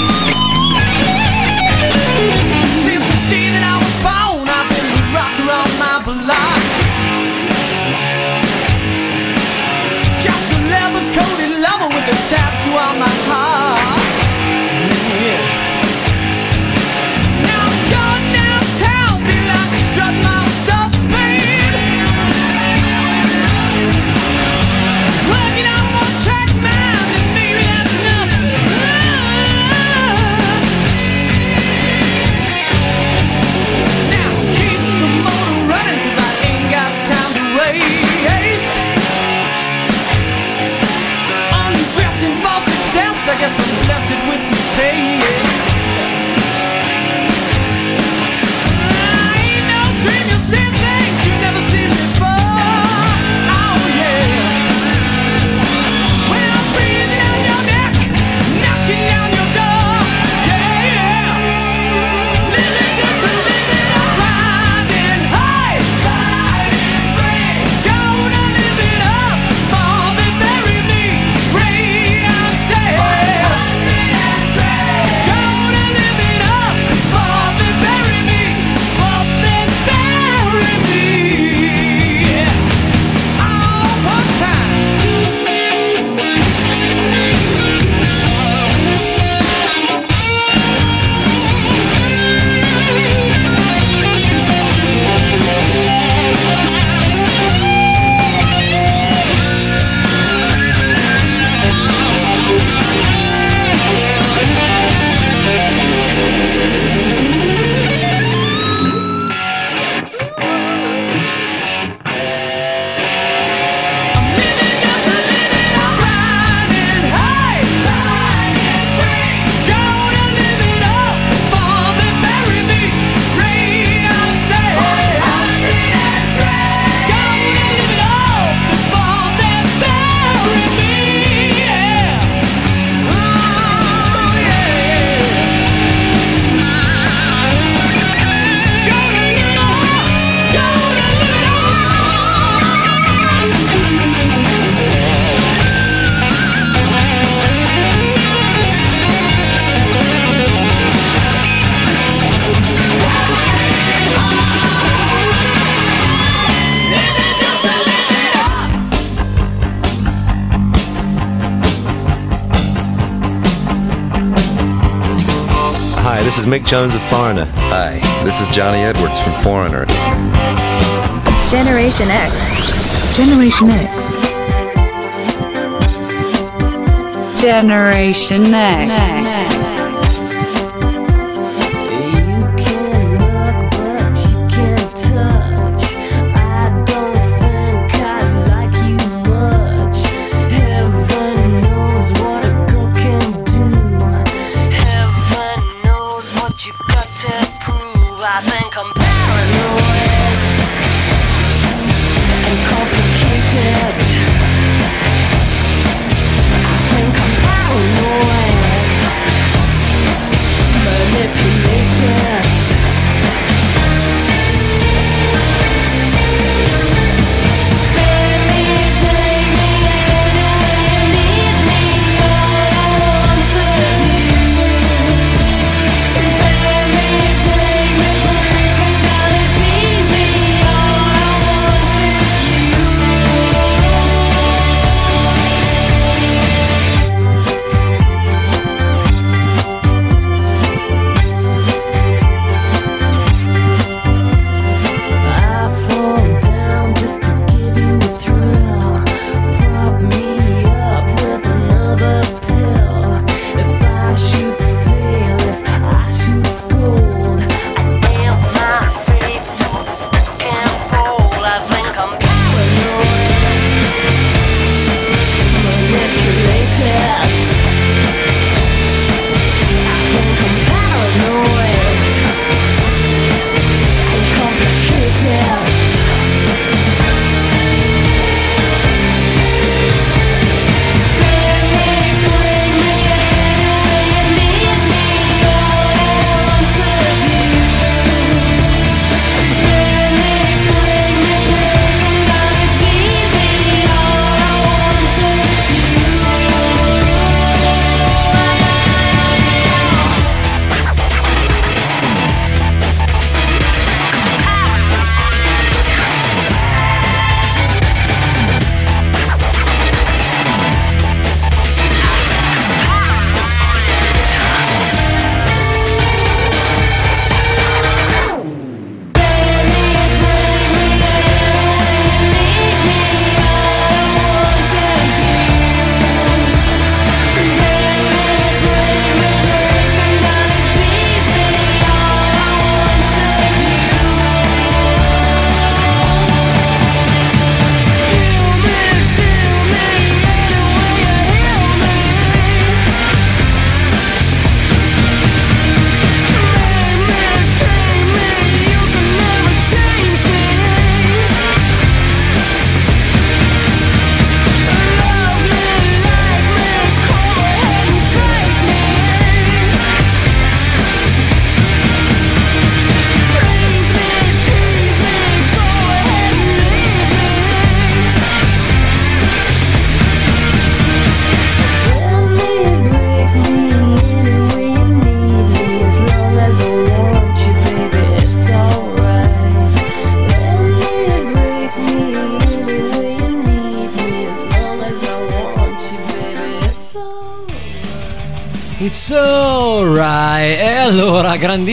Is Mick Jones of Foreigner. Hi, this is Johnny Edwards from Foreigner. Generation X. Generation X. Generation X. I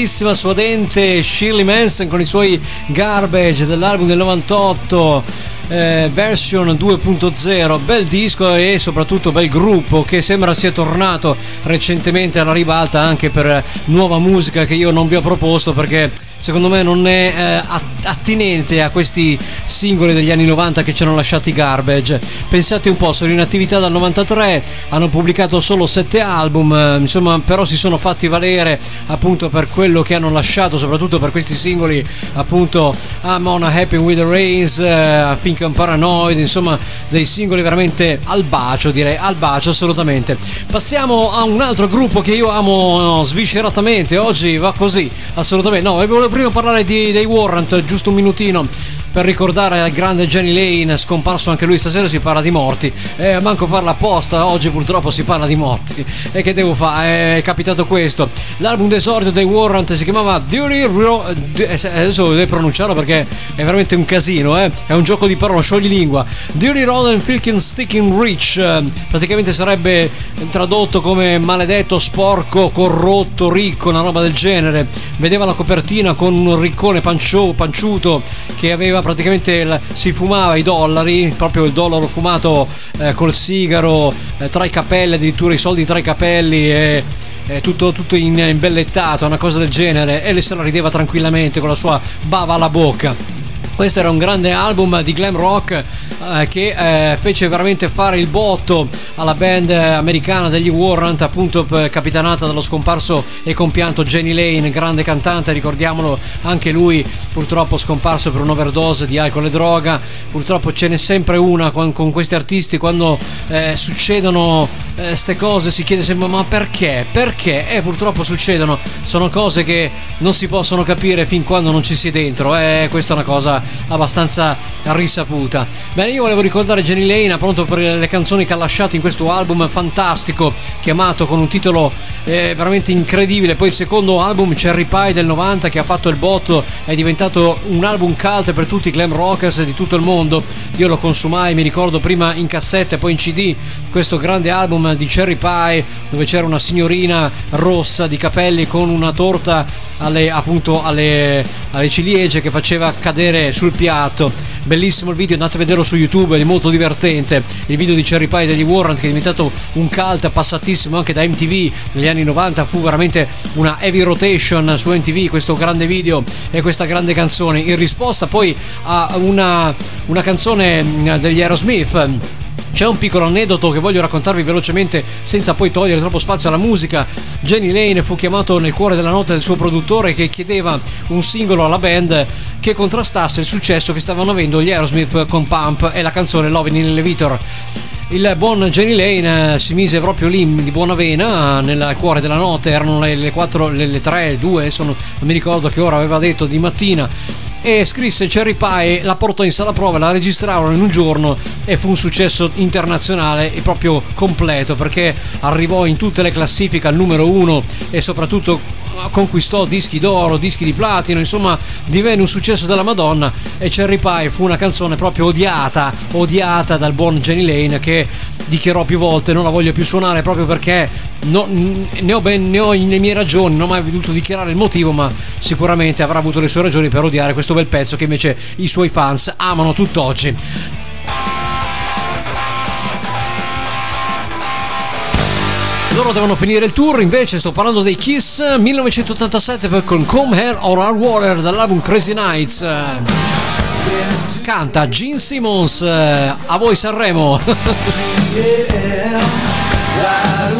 grandissima suadente Shirley Manson con i suoi Garbage dell'album del 98. eh, version 2.0 bel disco e soprattutto bel gruppo che sembra sia tornato recentemente alla ribalta anche per nuova musica che io non vi ho proposto perché secondo me non è eh, att- attinente a questi singoli degli anni 90 che ci hanno lasciati garbage. Pensate un po', sono in attività dal 93, hanno pubblicato solo 7 album, eh, insomma, però si sono fatti valere appunto per quello che hanno lasciato, soprattutto per questi singoli, appunto I'm on a Happy with the Rains, eh, Think I'm Paranoid, insomma, dei singoli veramente al bacio, direi, al bacio assolutamente. Passiamo a un altro gruppo che io amo svisceratamente, oggi va così, assolutamente. No, volevo prima parlare di, dei Warrant, giusto un minutino per ricordare al grande Jenny Lane, scomparso anche lui stasera si parla di morti. Eh, manco farla apposta, oggi purtroppo si parla di morti. E che devo fare? È capitato questo. L'album d'esordio dei Warrant si chiamava Duty Ro- D- eh, Adesso devo pronunciarlo perché è veramente un casino, eh? È un gioco di parole, sciogli lingua. Duty Roden Filkin Sticking Rich. eh, Praticamente sarebbe tradotto come maledetto, sporco, corrotto, ricco, una roba del genere. Vedeva la copertina con un riccone pancio- panciuto che aveva praticamente il- si fumava i dollari, proprio il dollaro fumato eh, col sigaro eh, tra i capelli, addirittura i soldi tra i capelli e tutto, tutto imbellettato, una cosa del genere, e le se la rideva tranquillamente con la sua bava alla bocca. Questo era un grande album di glam rock eh, che eh, fece veramente fare il botto alla band eh, americana degli Warrant, appunto p- capitanata dallo scomparso e compianto Jenny Lane, grande cantante, ricordiamolo anche lui purtroppo scomparso per un'overdose di alcol e droga. Purtroppo ce n'è sempre una con, questi artisti quando eh, succedono queste cose si chiede sempre ma perché? Perché? E purtroppo succedono, sono cose che non si possono capire fin quando non ci si è dentro, e questa è una cosa abbastanza risaputa. Bene, io volevo ricordare Jenny Lane, pronto per le canzoni che ha lasciato in questo album fantastico, chiamato con un titolo eh, veramente incredibile. Poi il secondo album, Cherry Pie del 90, che ha fatto il botto, è diventato un album cult per tutti i glam rockers di tutto il mondo. Io lo consumai, mi ricordo prima in cassetta e poi in CD, questo grande album di Cherry Pie, dove c'era una signorina rossa di capelli con una torta alle, appunto alle, alle ciliegie che faceva cadere sul piatto. Bellissimo il video, andate a vederlo su YouTube, è molto divertente. Il video di Cherry Pie degli Warrant che è diventato un cult passatissimo anche da MTV negli anni 90, fu veramente una heavy rotation su MTV questo grande video e questa grande canzone. In risposta poi a una, una canzone mm, degli Aerosmith. C'è un piccolo aneddoto che voglio raccontarvi velocemente senza poi togliere troppo spazio alla musica. Jenny Lane fu chiamato nel cuore della notte del suo produttore che chiedeva un singolo alla band che contrastasse il successo che stavano avendo gli Aerosmith con Pump e la canzone Loving in Elevator. Il buon Jenny Lane eh, si mise proprio lì di buona vena nel cuore della notte, erano le, le 4, le, le 3, 2, adesso non, non mi ricordo che ora aveva detto di mattina e scrisse Cherry Pie, la portò in sala prova, la registrarono in un giorno e fu un successo internazionale e proprio completo perché arrivò in tutte le classifiche al numero uno e soprattutto conquistò dischi d'oro, dischi di platino, insomma divenne un successo della Madonna e Cherry Pie fu una canzone proprio odiata, odiata dal buon Jenny Lane che dichiarò più volte non la voglio più suonare proprio perché no- ne, ho ben, ne ho le mie ragioni, non ho mai voluto dichiarare il motivo ma sicuramente avrà avuto le sue ragioni per odiare questo bel pezzo che invece i suoi fans amano tutt'oggi. Loro devono finire il tour, invece sto parlando dei Kiss 1987 per con Come Hair or Our Water dall'album Crazy Nights. Canta Gene Simmons, eh, a voi Sanremo.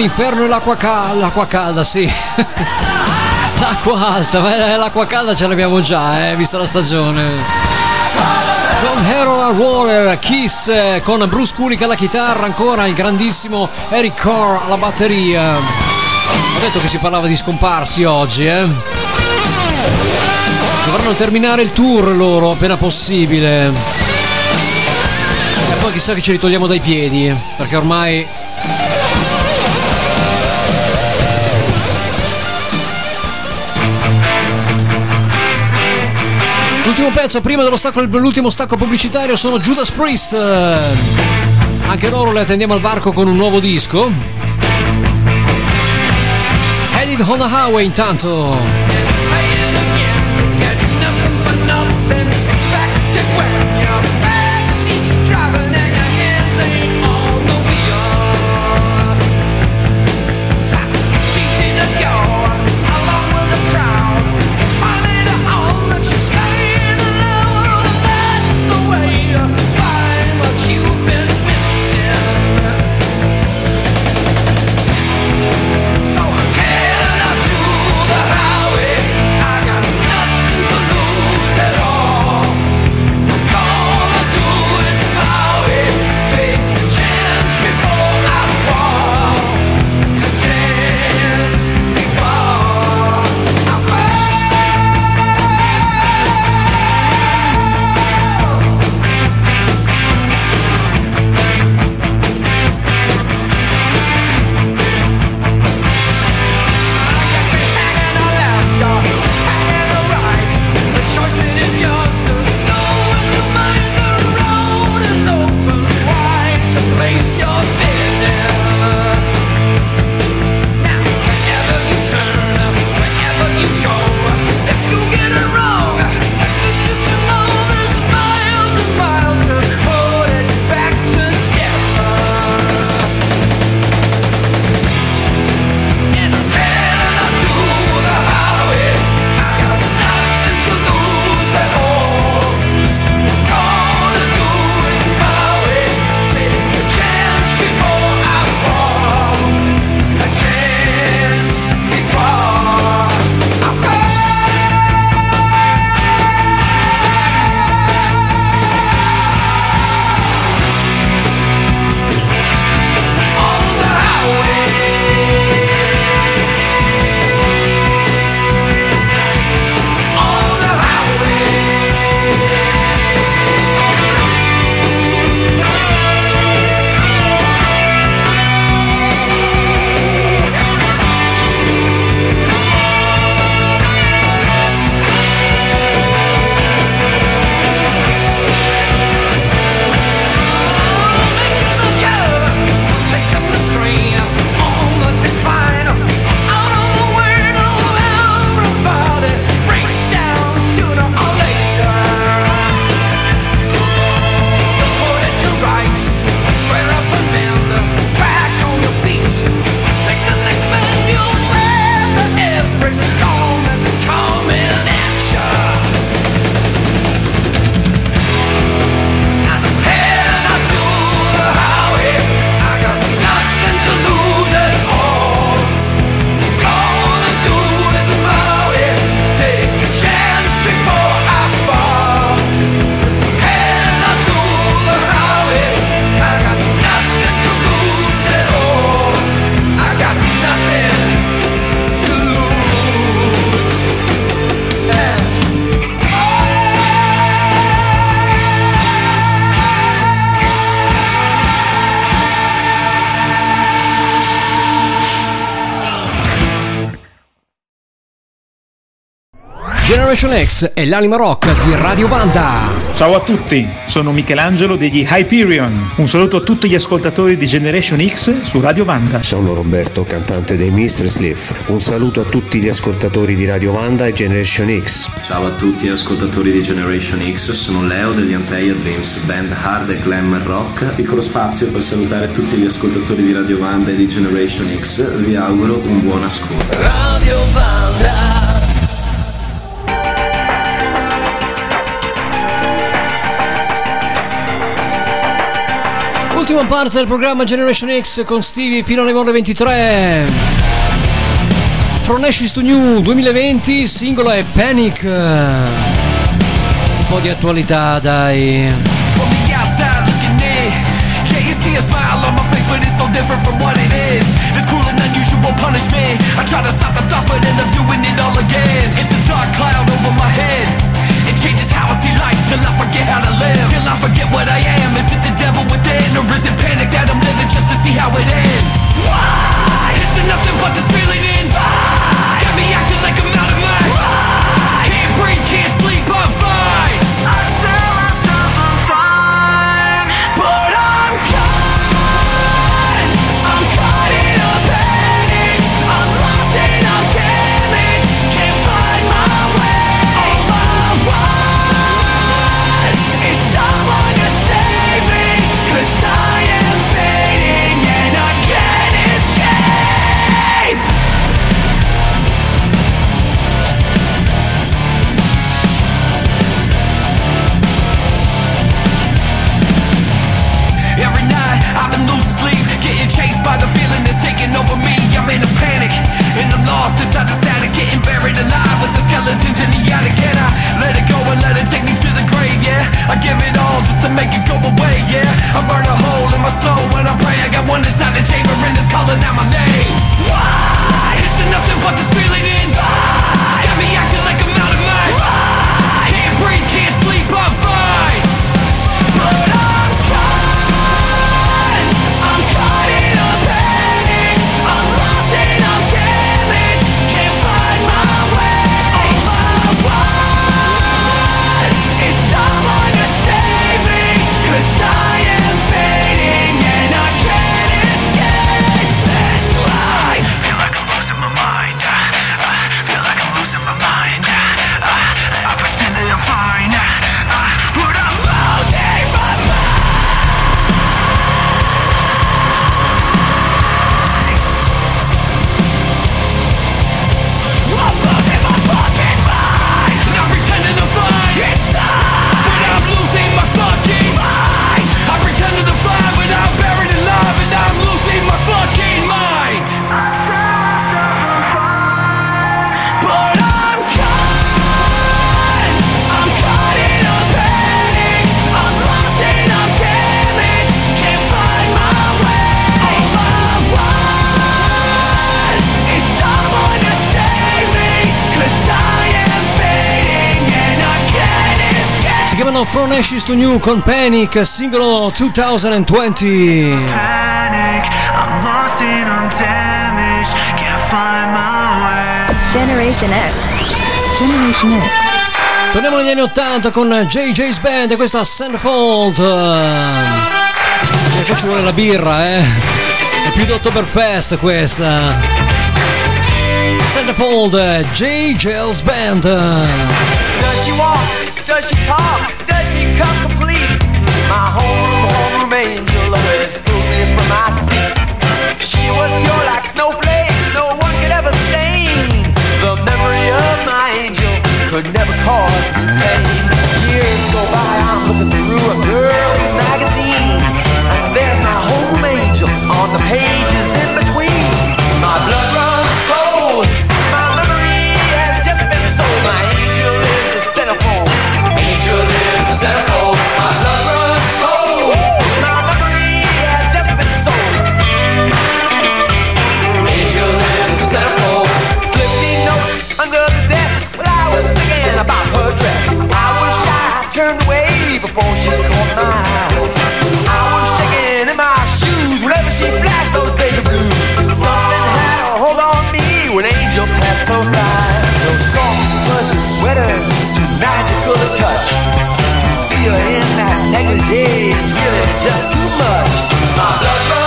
l'inferno e l'acqua, cal- l'acqua calda, sì. l'acqua alta, ma l'acqua calda ce l'abbiamo già, eh, vista la stagione. Con Hero Water, Kiss, eh, con Bruce Kulick alla chitarra, ancora il grandissimo Eric Carr alla batteria. Ho detto che si parlava di scomparsi oggi, eh. Dovranno terminare il tour loro appena possibile. E poi chissà che ci ritogliamo dai piedi, perché ormai L'ultimo pezzo prima dello stacco, l'ultimo stacco pubblicitario sono Judas Priest. Anche loro le attendiamo al varco con un nuovo disco. Headed on the highway intanto. Generation X è l'anima rock di Radio Vanda. Ciao a tutti, sono Michelangelo degli Hyperion. Un saluto a tutti gli ascoltatori di Generation X su Radio Vanda. Sono Roberto, cantante dei Mistress Leaf. Un saluto a tutti gli ascoltatori di Radio Vanda e Generation X. Ciao a tutti gli ascoltatori di Generation X, sono Leo degli Anteia Dreams, band hard e glam rock. Piccolo spazio per salutare tutti gli ascoltatori di Radio Vanda e di Generation X. Vi auguro un buon ascolto. Radio Vanda. Ultima parte del programma Generation X con Stevie fino alle ore 23. From Ashes to New 2020, singolo è Panic. Un po' di attualità, dai. Punishment. I try to stop the thoughts, but end up doing it all again. It's a dark cloud over my head. It changes till I forget how to live. Till I forget what I am. Is it the devil within, or is it panic that I'm living just to see how it ends? Why? Is it nothing but this feeling to make it go away, yeah. I burn a hole in my soul when I pray. I got one inside the chamber and it's calling out my name. Why? Is it nothing but this feeling inside? Got me acting to New con Panic, singolo 2020. Panic. I'm lost and I'm damaged. Can't find my way. Generation X. Generation X. Torniamo negli anni 80 con JJ's Band e questa Sandfold. E qua ci vuole la birra, eh. È più d'Oktoberfest questa. Sandfold, JJ's Band. Does she walk? Does she talk? She complete? My homeroom, homeroom angel always pulled me from my seat. She was pure like snowflakes, no one could ever stain. The memory of my angel could never cause pain. Years go by, negligee is really just too much.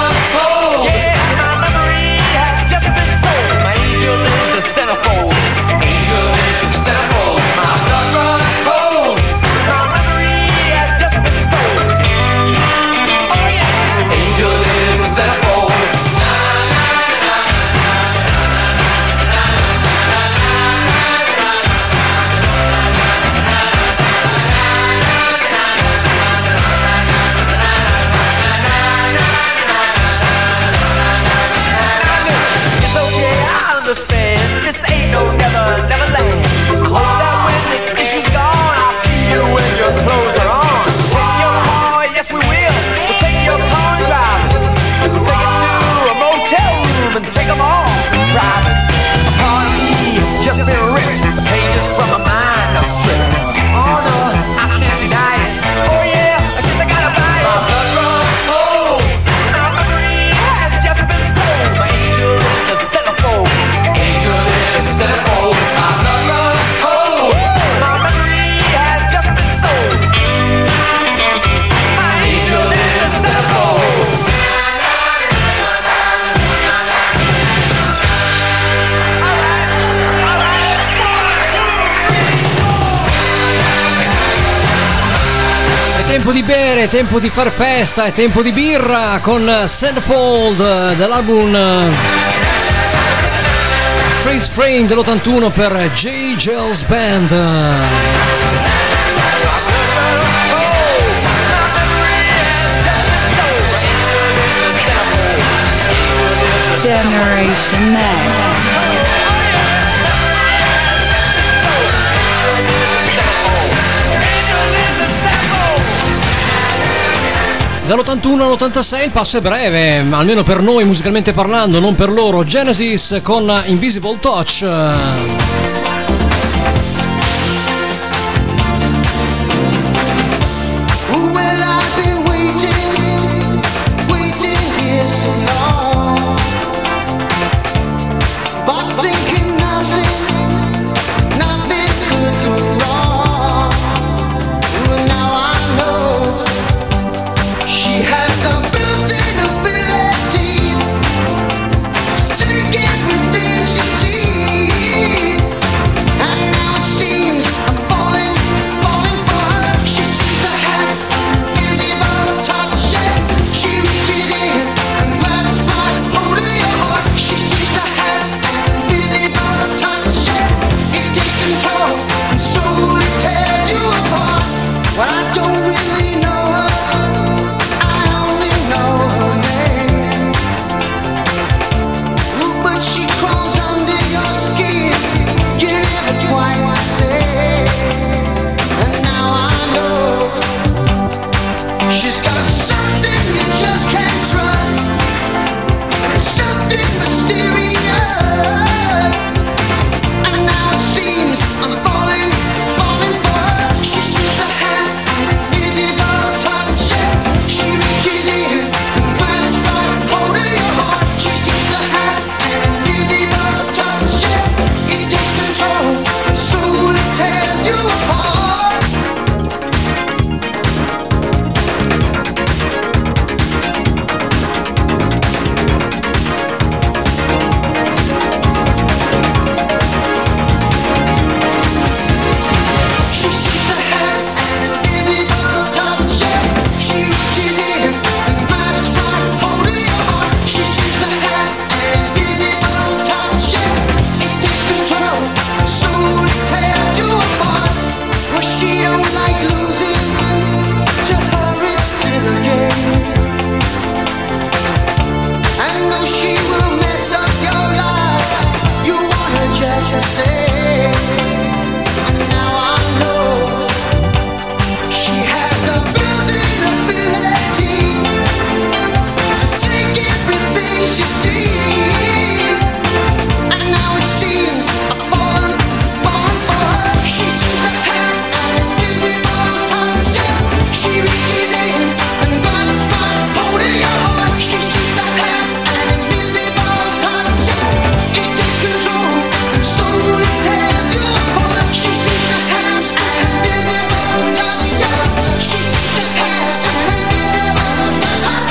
Just be è tempo di far festa, è tempo di birra con Sandfold eh, dell'album eh, Freeze Frame dell'81 per J. Gels Band. Generation Next. Dall'81 all'86 il passo è breve, almeno per noi musicalmente parlando, non per loro. Genesis con Invisible Touch.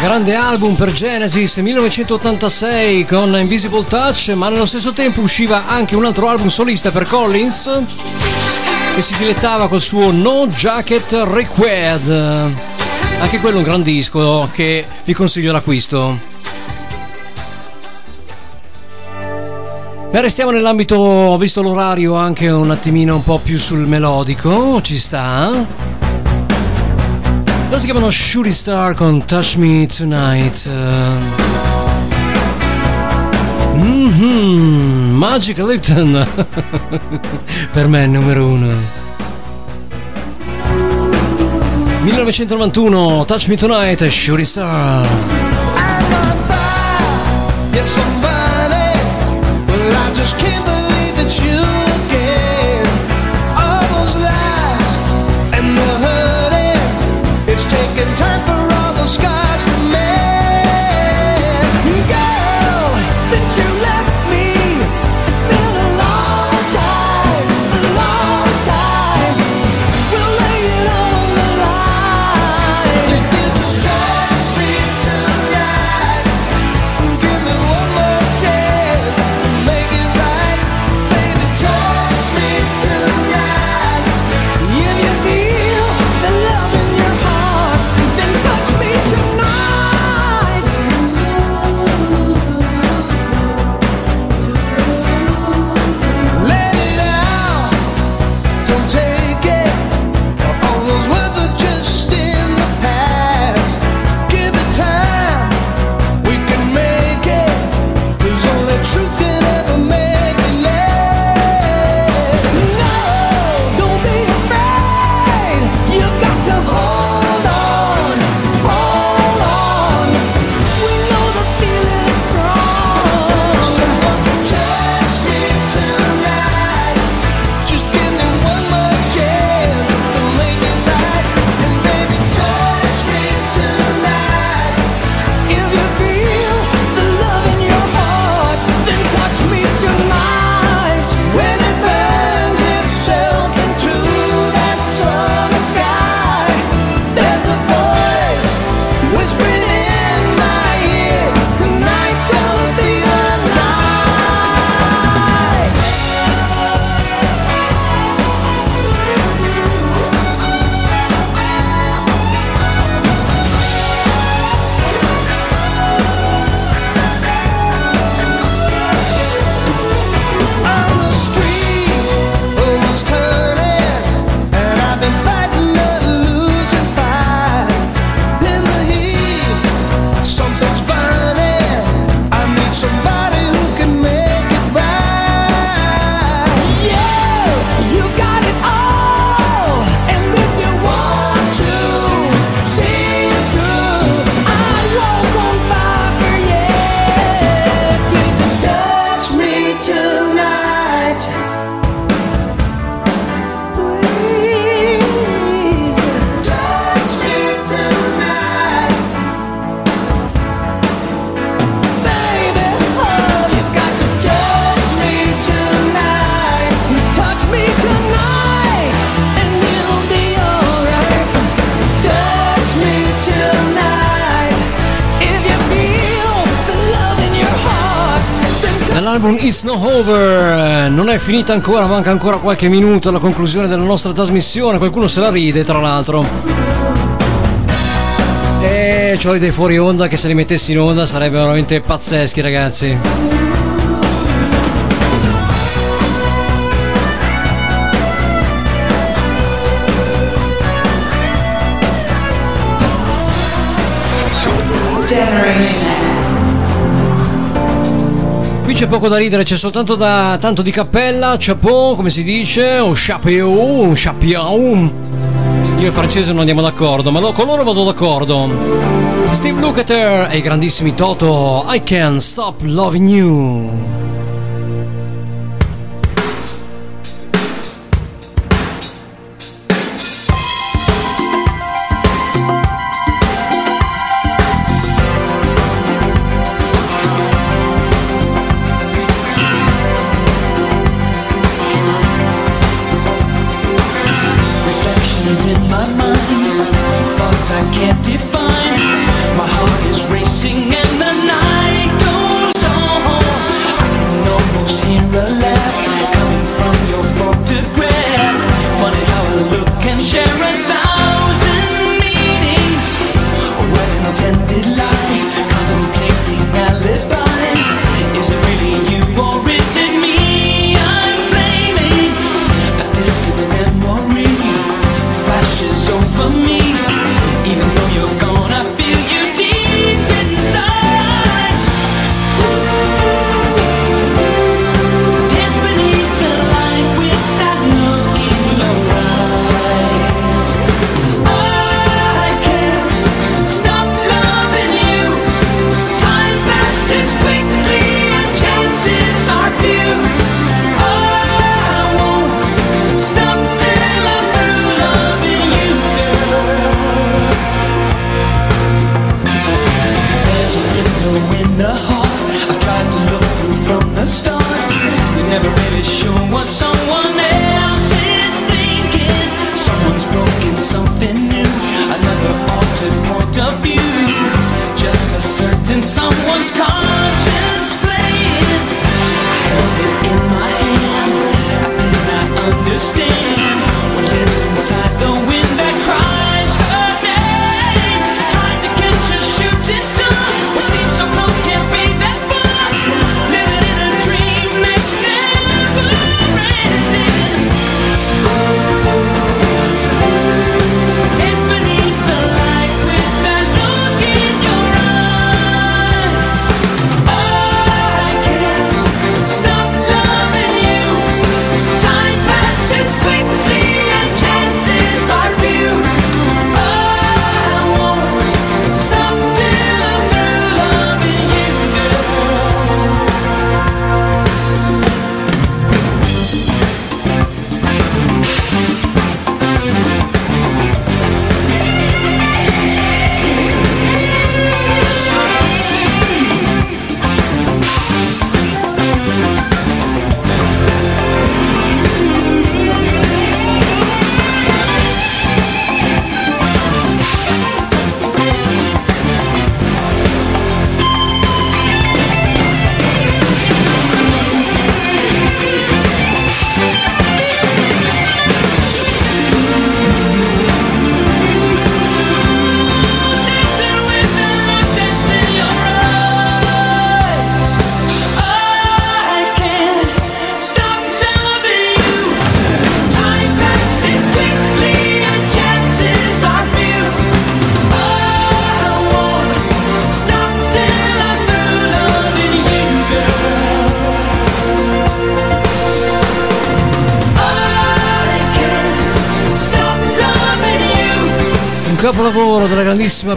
Grande album per Genesis 1986 con Invisible Touch, ma nello stesso tempo usciva anche un altro album solista per Collins che si dilettava col suo No Jacket Required. Anche quello è un gran disco che vi consiglio l'acquisto. Beh, restiamo nell'ambito, ho visto l'orario anche un attimino un po' più sul melodico, ci sta. Loro si chiamano Shuri Star con Touch Me Tonight. Eh. Mm-hmm. Magic Lipton. per me è numero uno. 1991, Touch Me Tonight, e Shuri Star. I'm on fire, yes, I'm burning, well, I just can't believe dall'album It's No Over. Non è finita ancora, manca ancora qualche minuto alla conclusione della nostra trasmissione. Qualcuno se la ride, tra l'altro. E ho dei fuori onda che se li mettessi in onda sarebbero veramente pazzeschi, ragazzi. Generation c'è poco da ridere, c'è soltanto da tanto di cappella, chapeau, come si dice, o chapeau, chapeau. Io e il francese non andiamo d'accordo, ma con loro vado d'accordo. Steve Lukather e i grandissimi Toto, I Can't Stop Loving You.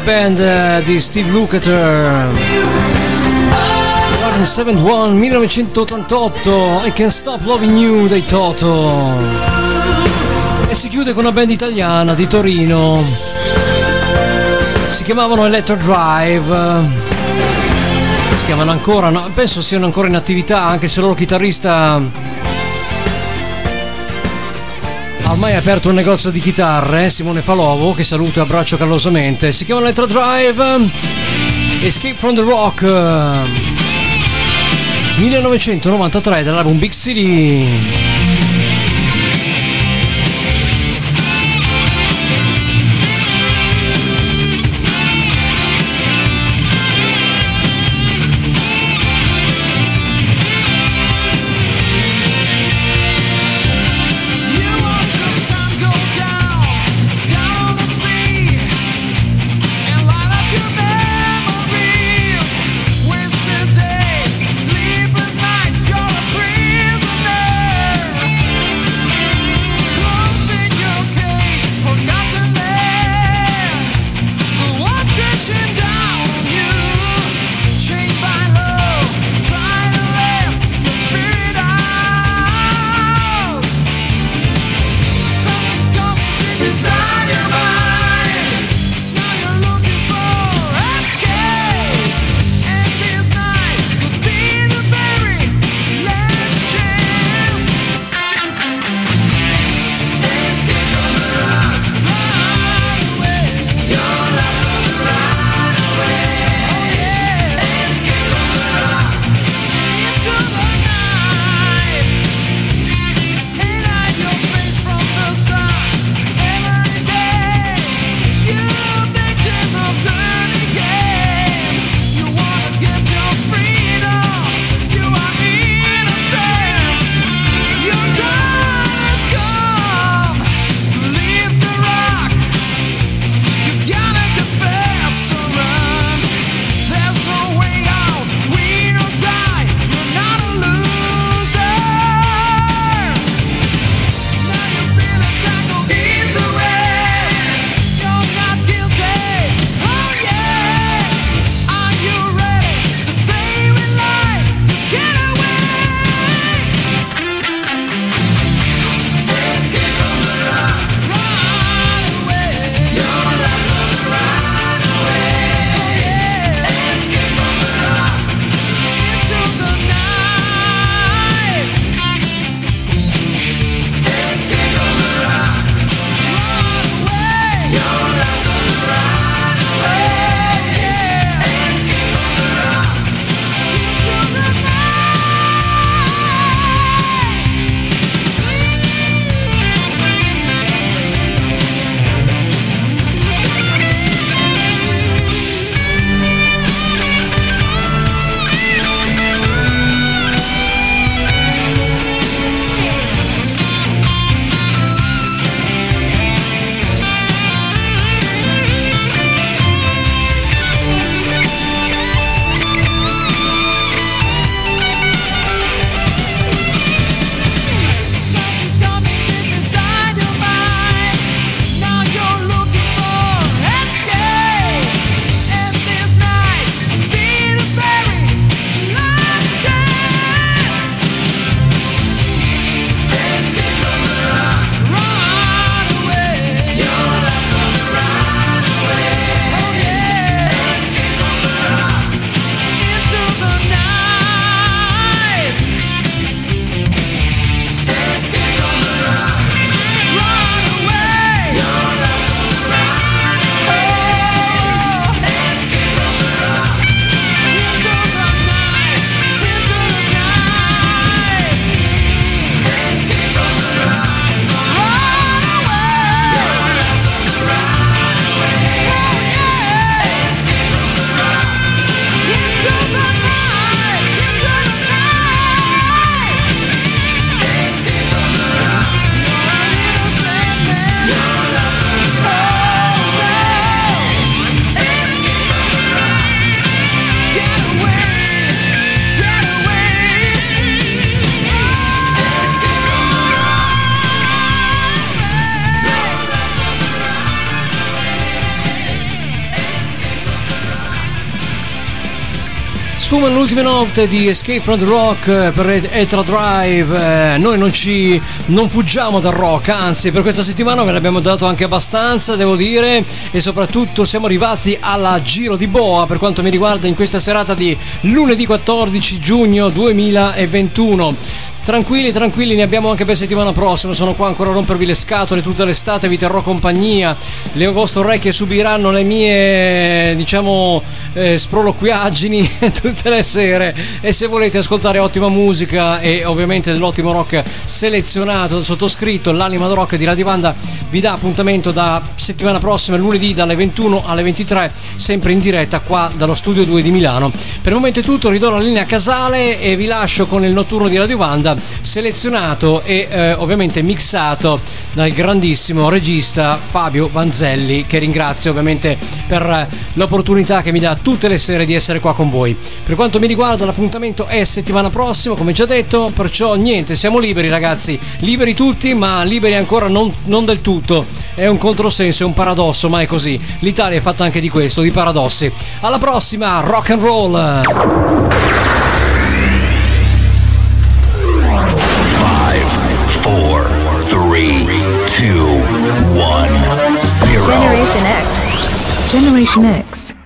Band eh, di Steve Lukather. Album 71 1988 I Can't Stop Loving You dei Toto. E si chiude con una band italiana di Torino. Si chiamavano Electro Drive. Si chiamano ancora, no, penso siano ancora in attività, anche se il loro chitarrista ha ormai aperto un negozio di chitarre, Simone Falovo, che saluto e abbraccio calorosamente. Si chiama Electro Drive, Escape from the Rock. 1993 dall'album Big City. Notte di Escape from the Rock eh, per Etra Drive. Eh, noi non ci non fuggiamo dal rock, anzi, per questa settimana ve l'abbiamo dato anche abbastanza, devo dire, e soprattutto siamo arrivati alla Giro di Boa per quanto mi riguarda in questa serata di lunedì 14 giugno 2021. Tranquilli, tranquilli, ne abbiamo anche per settimana prossima. Sono qua ancora a rompervi le scatole tutta l'estate, vi terrò compagnia. Le vostre orecchie subiranno le mie, diciamo, eh, sproloquiaggini tutte le sere. E se volete ascoltare ottima musica e ovviamente dell'ottimo rock selezionato dal sottoscritto, l'anima rock di Radio Banda vi dà appuntamento da settimana prossima, lunedì dalle 21 alle 23, sempre in diretta qua dallo studio 2 di Milano. Per il momento è tutto, ridò la linea casale e vi lascio con il notturno di Radio Vanda, selezionato e eh, ovviamente mixato dal grandissimo regista Fabio Vanzelli, che ringrazio ovviamente per l'opportunità che mi dà tutte le sere di essere qua con voi. Per quanto mi riguarda l'appuntamento è settimana prossima, come già detto, perciò niente, siamo liberi ragazzi, liberi tutti, ma liberi ancora non, non del tutto. È un controsenso, è un paradosso, ma è così. L'Italia è fatta anche di questo, di paradossi. Alla prossima, rock and roll! Five, four, three, two, one, zero. Generation X. Generation X.